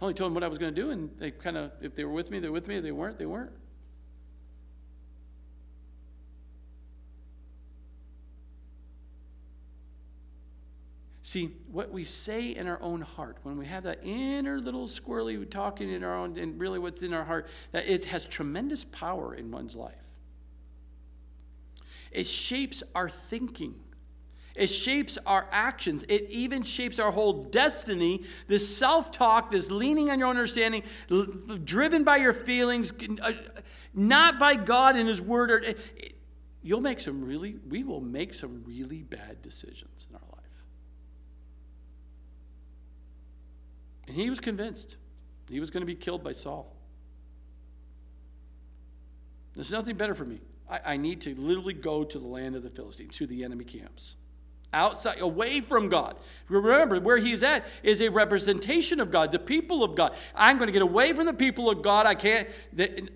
only told them what I was going to do, and they kind of, if they were with me, they're with me. If they weren't, they weren't. See, what we say in our own heart, when we have that inner little squirrely talking in our own, and really what's in our heart, that it has tremendous power in one's life. It shapes our thinking. It shapes our actions. It even shapes our whole destiny. This self talk, this leaning on your own understanding, driven by your feelings, uh, not by God and His Word. Or, you'll make some really, we will make some really bad decisions in our life. And he was convinced he was going to be killed by Saul. There's nothing better for me. I, I, need to literally go to the land of the Philistines, to the enemy camps outside, away from God. Remember, where he's at is a representation of God, the people of God. I'm going to get away from the people of God. I can't,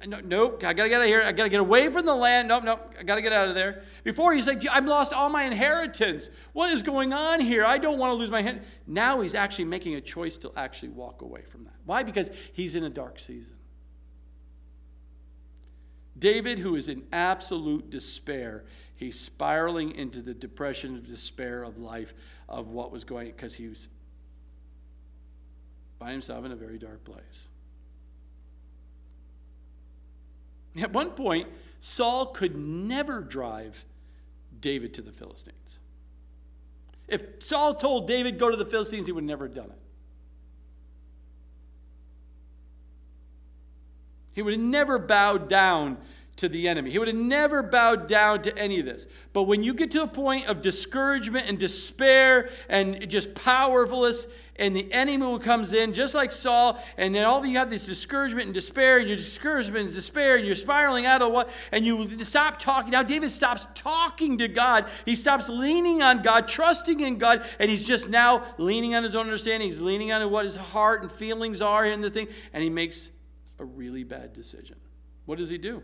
no, nope, I got to get out of here. I got to get away from the land. Nope, nope, I got to get out of there. Before he's like, I've lost all my inheritance. What is going on here? I don't want to lose my inheritance. Now he's actually making a choice to actually walk away from that. Why? Because he's in a dark season. David, who is in absolute despair, He's spiraling into the depression of despair of life of what was going because he was by himself in a very dark place. At one point, Saul could never drive David to the Philistines. If Saul told David, go to the Philistines, he would never have done it. He would have never bowed down to the enemy. He would have never bowed down to any of this. But when you get to a point of discouragement and despair and just powerless, and the enemy who comes in, just like Saul, and then all of you have this discouragement and despair, and your discouragement and despair, and you're spiraling out of what, and you stop talking. Now, David stops talking to God. He stops leaning on God, trusting in God, and he's just now leaning on his own understanding. He's leaning on what his heart and feelings are in the thing, and he makes a really bad decision. What does he do?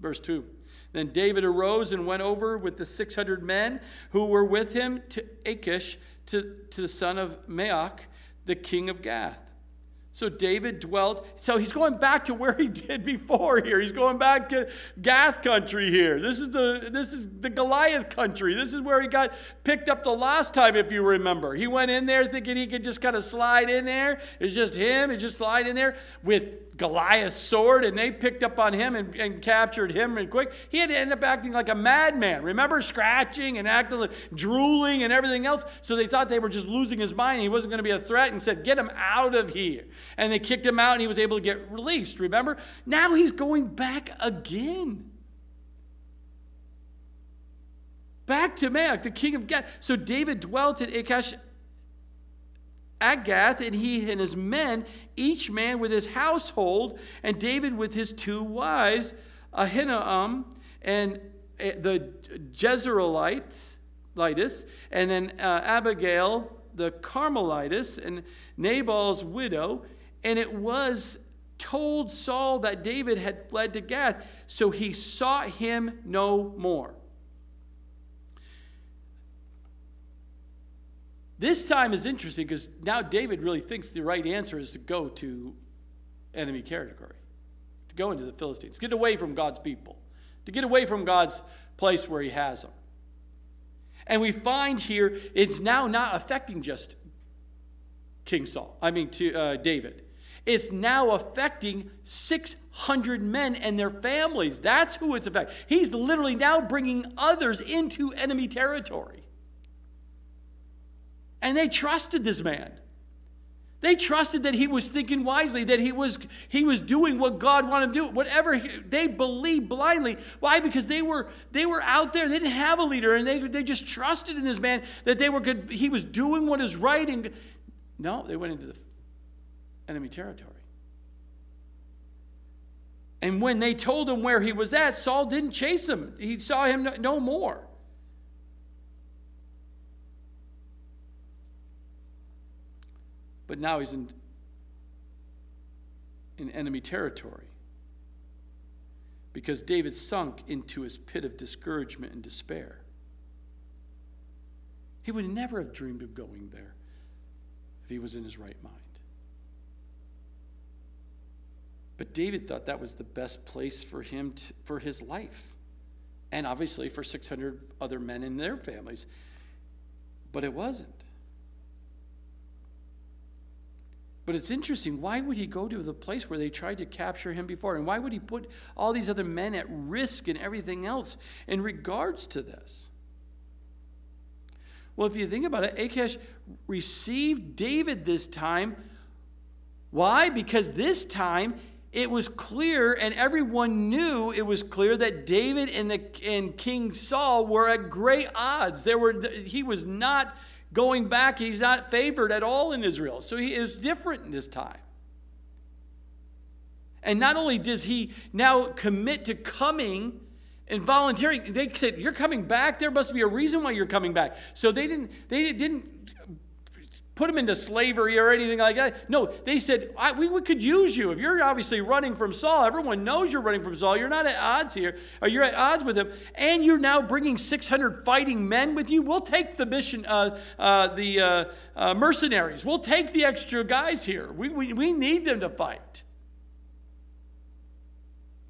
Verse 2. Then David arose and went over with the 600 men who were with him to Achish, to, to the son of Maoch, the king of Gath. So David dwelt. So he's going back to where he *laughs* did before here. He's going back to Gath country here. This is the this is the Goliath country. This is where he got picked up the last time, if you remember. He went in there thinking he could just kind of slide in there. It's just him. He just slide in there with Goliath's sword, and they picked up on him and, and captured him and quick. He had to end up acting like a madman. Remember, scratching and acting, like, drooling and everything else. So they thought they were just losing his mind. He wasn't going to be a threat, and said, "Get him out of here." And they kicked him out, and he was able to get released. Remember? Now he's going back again. Back to Maoch, the king of Gath. So David dwelt at Achish at Gath, and he and his men, each man with his household, and David with his two wives, Ahinoam and eh, the Jezreelites, and then uh, Abigail the Carmelitess, and Nabal's widow, and it was told Saul that David had fled to Gath, so he sought him no more. This time is interesting because now David really thinks the right answer is to go to enemy territory, to go into the Philistines, get away from God's people, to get away from God's place where he has them. And we find here it's now not affecting just King Saul, I mean, to uh, David. It's now affecting 600 men and their families. That's who it's affecting. He's literally now bringing others into enemy territory. And they trusted this man. They trusted that he was thinking wisely, that he was, he was doing what God wanted him to do. Whatever he, they believed blindly. Why? Because they were, they were out there. They didn't have a leader, and they, they just trusted in this man that they were good. He was doing what is right. And no, they went into the enemy territory. And when they told him where he was at, Saul didn't chase him. He saw him no, no more. But now he's in, in enemy territory because David sunk into his pit of discouragement and despair. He would never have dreamed of going there if he was in his right mind. But David thought that was the best place for him to, for his life. And obviously for 600 other men and their families. But it wasn't. But it's interesting. Why would he go to the place where they tried to capture him before? And why would he put all these other men at risk and everything else in regards to this? Well, if you think about it, Achish received David this time. Why? Because this time it was clear, and everyone knew it was clear that David and, the, and King Saul were at great odds. There were, he was not going back, he's not favored at all in Israel. So he is different in this time. And not only does he now commit to coming and volunteering, they said, You're coming back. There must be a reason why you're coming back. So they didn't, they didn't put them into slavery or anything like that. No, they said, we, we could use you. If you're obviously running from Saul, everyone knows you're running from Saul. You're not at odds here, or you're at odds with him, and you're now bringing 600 fighting men with you. We'll take the mission, uh, uh, the uh, uh, mercenaries. We'll take the extra guys here. We, we, we need them to fight.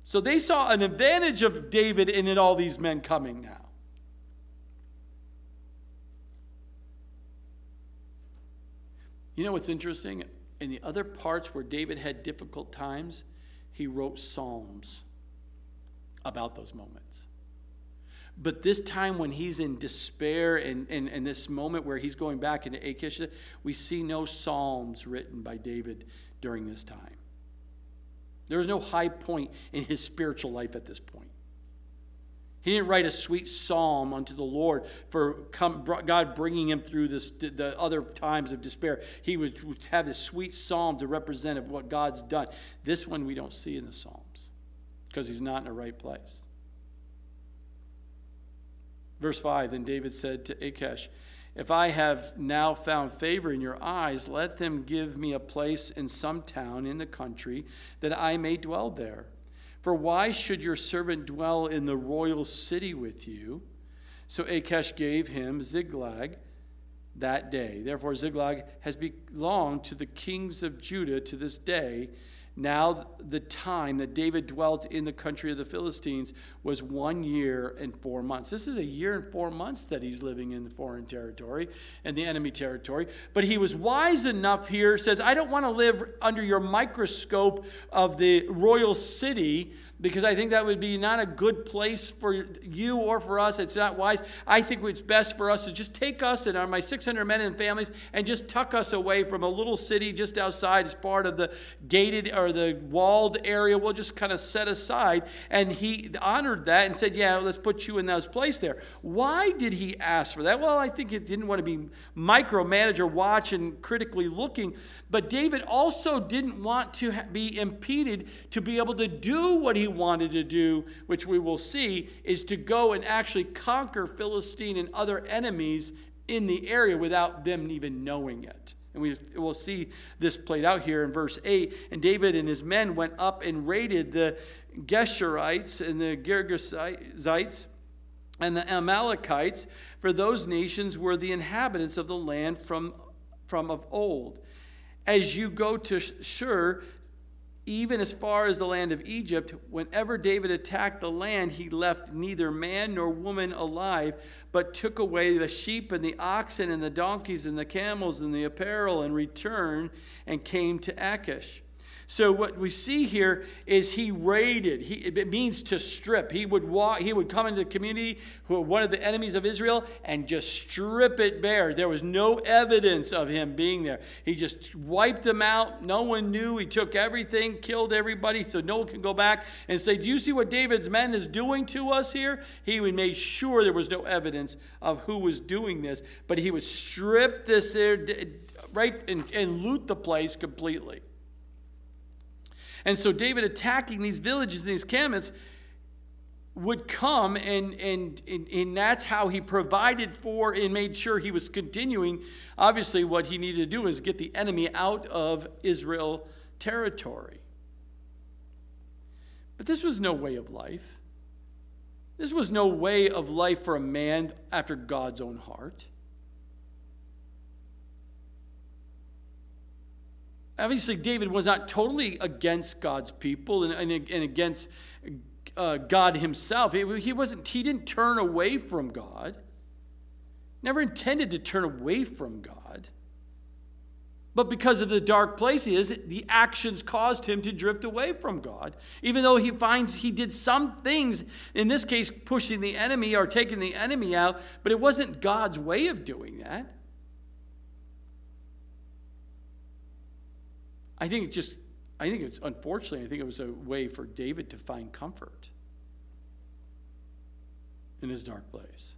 So they saw an advantage of David and all these men coming now. You know what's interesting? In the other parts where David had difficult times, he wrote psalms about those moments. But this time, when he's in despair and, and, and this moment where he's going back into Achish, we see no psalms written by David during this time. There was no high point in his spiritual life at this point. He didn't write a sweet psalm unto the Lord for come, God bringing him through this, the other times of despair. He would have this sweet psalm to represent of what God's done. This one we don't see in the Psalms because he's not in the right place. Verse 5 Then David said to Achish, If I have now found favor in your eyes, let them give me a place in some town in the country that I may dwell there. For why should your servant dwell in the royal city with you? So Achish gave him Ziklag that day. Therefore, Ziklag has belonged to the kings of Judah to this day, now, the time that David dwelt in the country of the Philistines was one year and four months. This is a year and four months that he's living in the foreign territory and the enemy territory. But he was wise enough here, says, I don't want to live under your microscope of the royal city because I think that would be not a good place for you or for us. It's not wise. I think it's best for us to just take us and our, my 600 men and families and just tuck us away from a little city just outside as part of the gated or the walled area. We'll just kind of set aside. And he honored that and said, Yeah, let's put you in those place there. Why did he ask for that? Well, I think he didn't want to be micromanager, watch, and critically looking. But David also didn't want to be impeded to be able to do what he wanted to do, which we will see, is to go and actually conquer Philistine and other enemies in the area without them even knowing it. And we will see this played out here in verse 8. And David and his men went up and raided the Geshurites and the Girgashites and the Amalekites, for those nations were the inhabitants of the land from, from of old. As you go to Shur, even as far as the land of Egypt, whenever David attacked the land, he left neither man nor woman alive, but took away the sheep and the oxen and the donkeys and the camels and the apparel and returned and came to Achish. So what we see here is he raided. He, it means to strip. He would walk. He would come into the community who were one of the enemies of Israel and just strip it bare. There was no evidence of him being there. He just wiped them out. No one knew. He took everything, killed everybody, so no one can go back and say, "Do you see what David's men is doing to us here?" He would make sure there was no evidence of who was doing this, but he would strip this there right and, and loot the place completely. And so David attacking these villages and these camps would come and, and, and, and, that's how he provided for and made sure he was continuing. Obviously, what he needed to do is get the enemy out of Israel territory. But this was no way of life. This was no way of life for a man after God's own heart. Obviously David was not totally against God's people and, and, and against uh, God himself. He, wasn't, he didn't turn away from God, never intended to turn away from God. But because of the dark place he is, the actions caused him to drift away from God. Even though he finds he did some things, in this case, pushing the enemy or taking the enemy out, but it wasn't God's way of doing that. I think it just, I think it's, unfortunately, I think it was a way for David to find comfort in his dark place,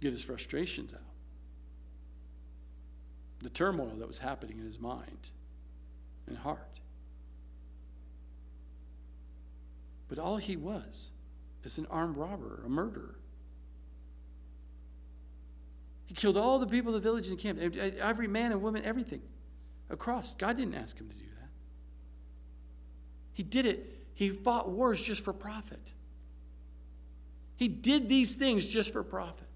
get his frustrations out, the turmoil that was happening in his mind and heart. But all he was is an armed robber, a murderer. He killed all the people of the village and camp, every man and woman, everything across. God didn't ask him to do that. He did it. He fought wars just for profit. He did these things just for profit.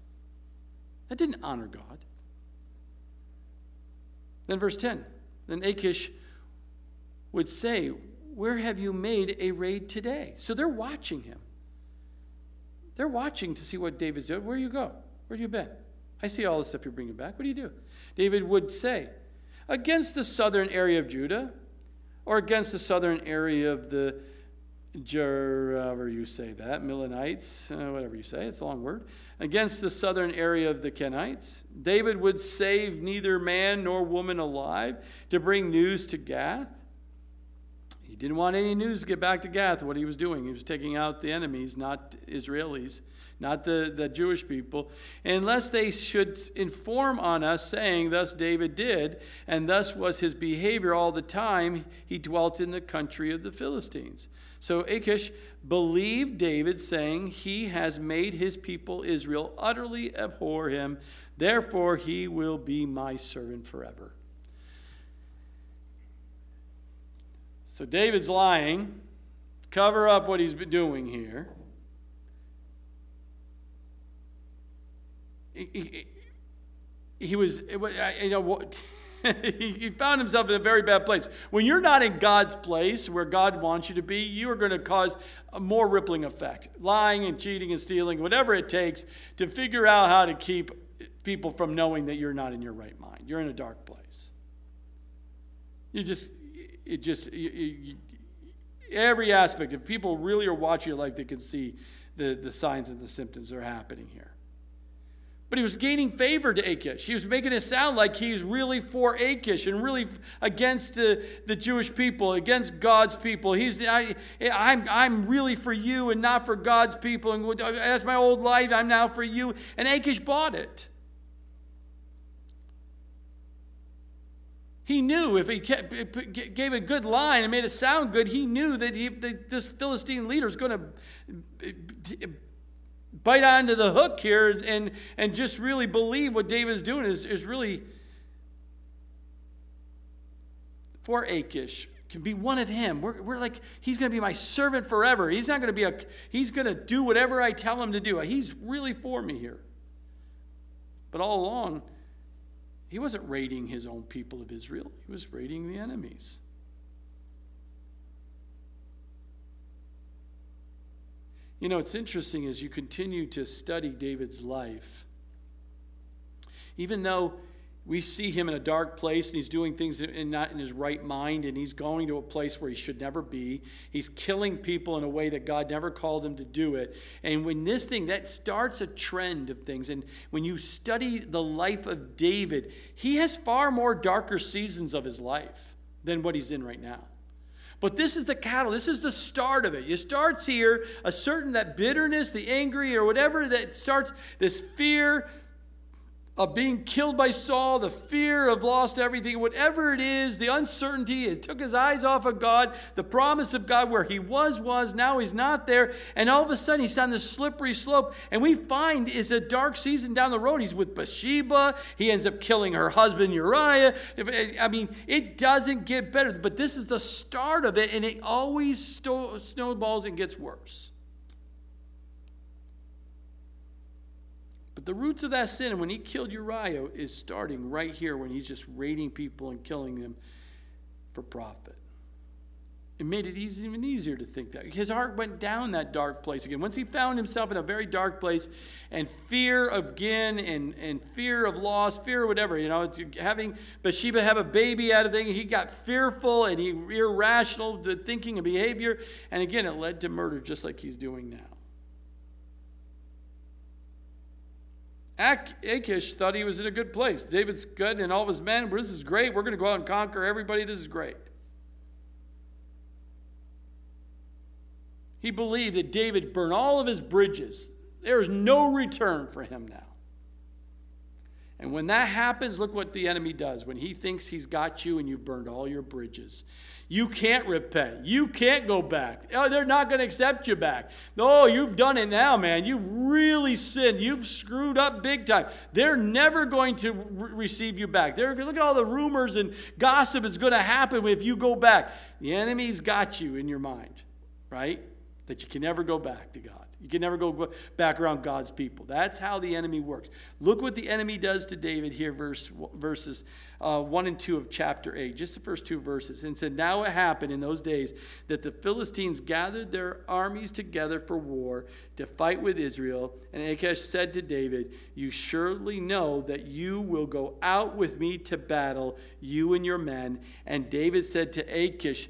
That didn't honor God. Then, verse 10 then Achish would say, Where have you made a raid today? So they're watching him. They're watching to see what David's doing. Where you go? Where you been? I see all the stuff you're bringing back. What do you do? David would say, against the southern area of Judah, or against the southern area of the, however you say that, Milanites, uh, whatever you say, it's a long word, against the southern area of the Kenites. David would save neither man nor woman alive to bring news to Gath. He didn't want any news to get back to Gath, what he was doing. He was taking out the enemies, not Israelis not the, the Jewish people, unless they should inform on us, saying, Thus David did, and thus was his behavior all the time he dwelt in the country of the Philistines. So Achish believed David, saying, He has made his people Israel utterly abhor him, therefore he will be my servant forever. So David's lying, cover up what he's been doing here. he, he was, you know, *laughs* he found himself in a very bad place. When you're not in God's place where God wants you to be, you are going to cause a more rippling effect. Lying and cheating and stealing, whatever it takes to figure out how to keep people from knowing that you're not in your right mind. You're in a dark place. You just, it just, every aspect, if people really are watching your life, they can see the, the signs and the symptoms that are happening here. But he was gaining favor to Achish. He was making it sound like he's really for Achish and really against the, the Jewish people, against God's people. He's, I, I'm, I'm really for you and not for God's people. And that's my old life. I'm now for you. And Achish bought it. He knew if he kept, gave a good line and made it sound good, he knew that, he, that this Philistine leader is going to bite onto the hook here and, and just really believe what David's doing is, is really for Achish can be one of him. We're, we're like, he's going to be my servant forever. He's not going to be a, he's going to do whatever I tell him to do. He's really for me here. But all along, he wasn't raiding his own people of Israel, he was raiding the enemies. You know, it's interesting as you continue to study David's life, even though we see him in a dark place and he's doing things in, not in his right mind and he's going to a place where he should never be. He's killing people in a way that God never called him to do it. And when this thing, that starts a trend of things. And when you study the life of David, he has far more darker seasons of his life than what he's in right now. But this is the cattle. This is the start of it. It starts here, a certain that bitterness, the angry, or whatever that starts, this fear, of being killed by Saul, the fear of lost everything, whatever it is, the uncertainty, it took his eyes off of God, the promise of God where he was, was, now he's not there. And all of a sudden he's on this slippery slope. And we find it's a dark season down the road. He's with Bathsheba. He ends up killing her husband Uriah. Eh, I mean, it doesn't get better, but this is the start of it, and it always snowballs and gets worse. But the roots of that sin, when he killed Uriah, is starting right here when he's just raiding people and killing them for profit. It made it easy, even easier to think that. His heart went down that dark place again. Once he found himself in a very dark place and fear of again and, and fear of loss, fear of whatever, you know, having Bathsheba have a baby out of thing, he got fearful and he irrational thinking and behavior. And again, it led to murder just like he's doing now. Achish thought he was in a good place. David's good and all of his men. This is great. We're going to go out and conquer everybody. This is great. He believed that David burned all of his bridges. There is no return for him now. And when that happens, look what the enemy does. When he thinks he's got you and you've burned all your bridges, you can't repent. You can't go back. Oh, they're not going to accept you back. No, you've done it now, man. You've really sinned. You've screwed up big time. They're never going to re- receive you back. They're, look at all the rumors and gossip is going to happen if you go back. The enemy's got you in your mind, right? That you can never go back to God. You can never go back around God's people. That's how the enemy works. Look what the enemy does to David here, verse, verses uh, 1 and 2 of chapter 8, just the first two verses. And said, Now it happened in those days that the Philistines gathered their armies together for war to fight with Israel. And Achish said to David, You surely know that you will go out with me to battle, you and your men. And David said to Achish,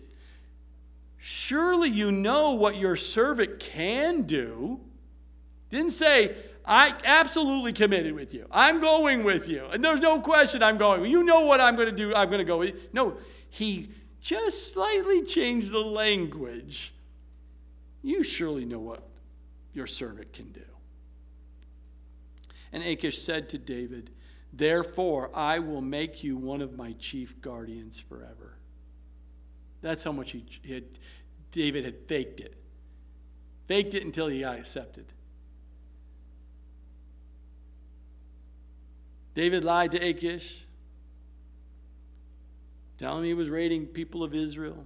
Surely you know what your servant can do. Didn't say, I absolutely committed with you. I'm going with you. And there's no question I'm going. You know what I'm going to do. I'm going to go with you. No, he just slightly changed the language. You surely know what your servant can do. And Achish said to David, Therefore, I will make you one of my chief guardians forever. That's how much he, he had, David had faked it. Faked it until he got accepted. David lied to Achish, telling him he was raiding people of Israel.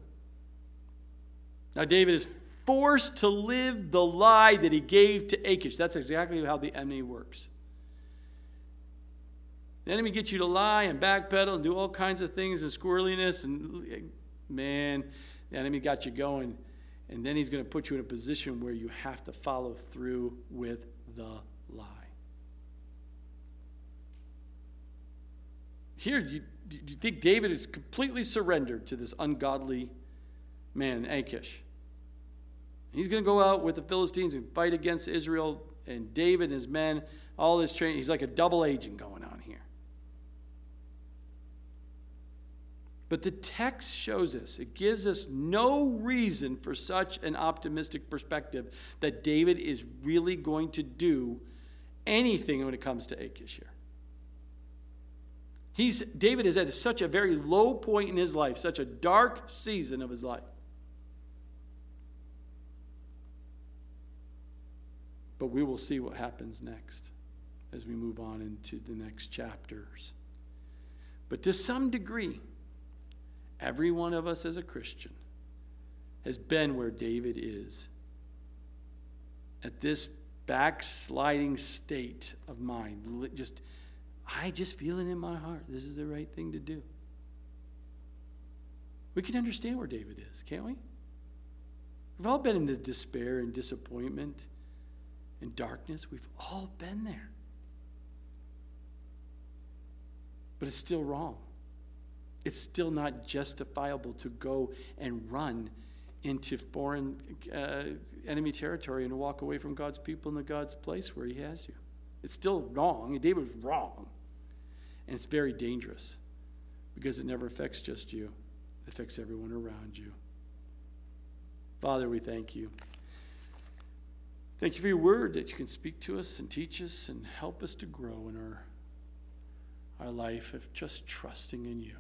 Now, David is forced to live the lie that he gave to Achish. That's exactly how the enemy works. The enemy gets you to lie and backpedal and do all kinds of things and squirreliness and man, the enemy got you going. And then he's going to put you in a position where you have to follow through with the lie. Here, you, you think David is completely surrendered to this ungodly man, Achish. He's going to go out with the Philistines and fight against Israel, and David and his men, all this training. He's like a double agent going on here. But the text shows us, it gives us no reason for such an optimistic perspective that David is really going to do anything when it comes to Achish here. He's, David is at such a very low point in his life, such a dark season of his life. But we will see what happens next as we move on into the next chapters. But to some degree, every one of us as a Christian has been where David is at this backsliding state of mind. Just, I just feel it in my heart. This is the right thing to do. We can understand where David is, can't we? We've all been in the despair and disappointment and darkness. We've all been there. But it's still wrong. It's still not justifiable to go and run into foreign uh, enemy territory and walk away from God's people and the God's place where He has you. It's still wrong. David was wrong. And it's very dangerous because it never affects just you, it affects everyone around you. Father, we thank you. Thank you for your word that you can speak to us and teach us and help us to grow in our, our life of just trusting in you.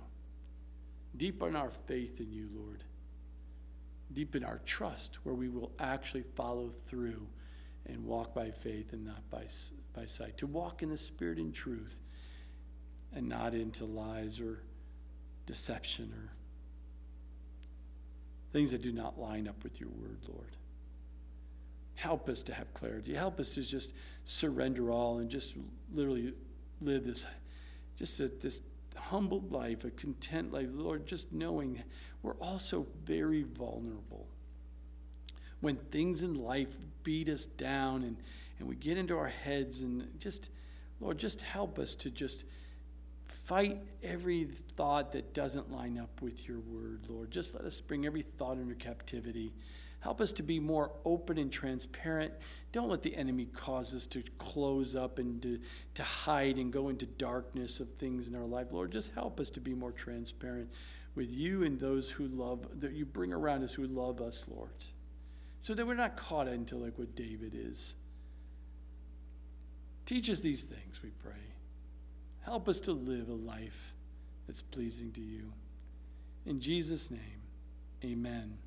Deepen our faith in you, Lord deepen our trust where we will actually follow through and walk by faith and not by, by sight. To walk in the Spirit and truth and not into lies or deception or things that do not line up with your word, Lord. Help us to have clarity. Help us to just surrender all and just literally live this, just this humbled life, a content life, Lord, just knowing we're also very vulnerable. When things in life beat us down and, and we get into our heads and just, Lord, just help us to just fight every thought that doesn't line up with your word, Lord. Just let us bring every thought under captivity. Help us to be more open and transparent. Don't let the enemy cause us to close up and to, to hide and go into darkness of things in our life. Lord, just help us to be more transparent with you and those who love, that you bring around us who love us, Lord. So that we're not caught into like what David is. Teach us these things, we pray. Help us to live a life that's pleasing to you. In Jesus' name, amen.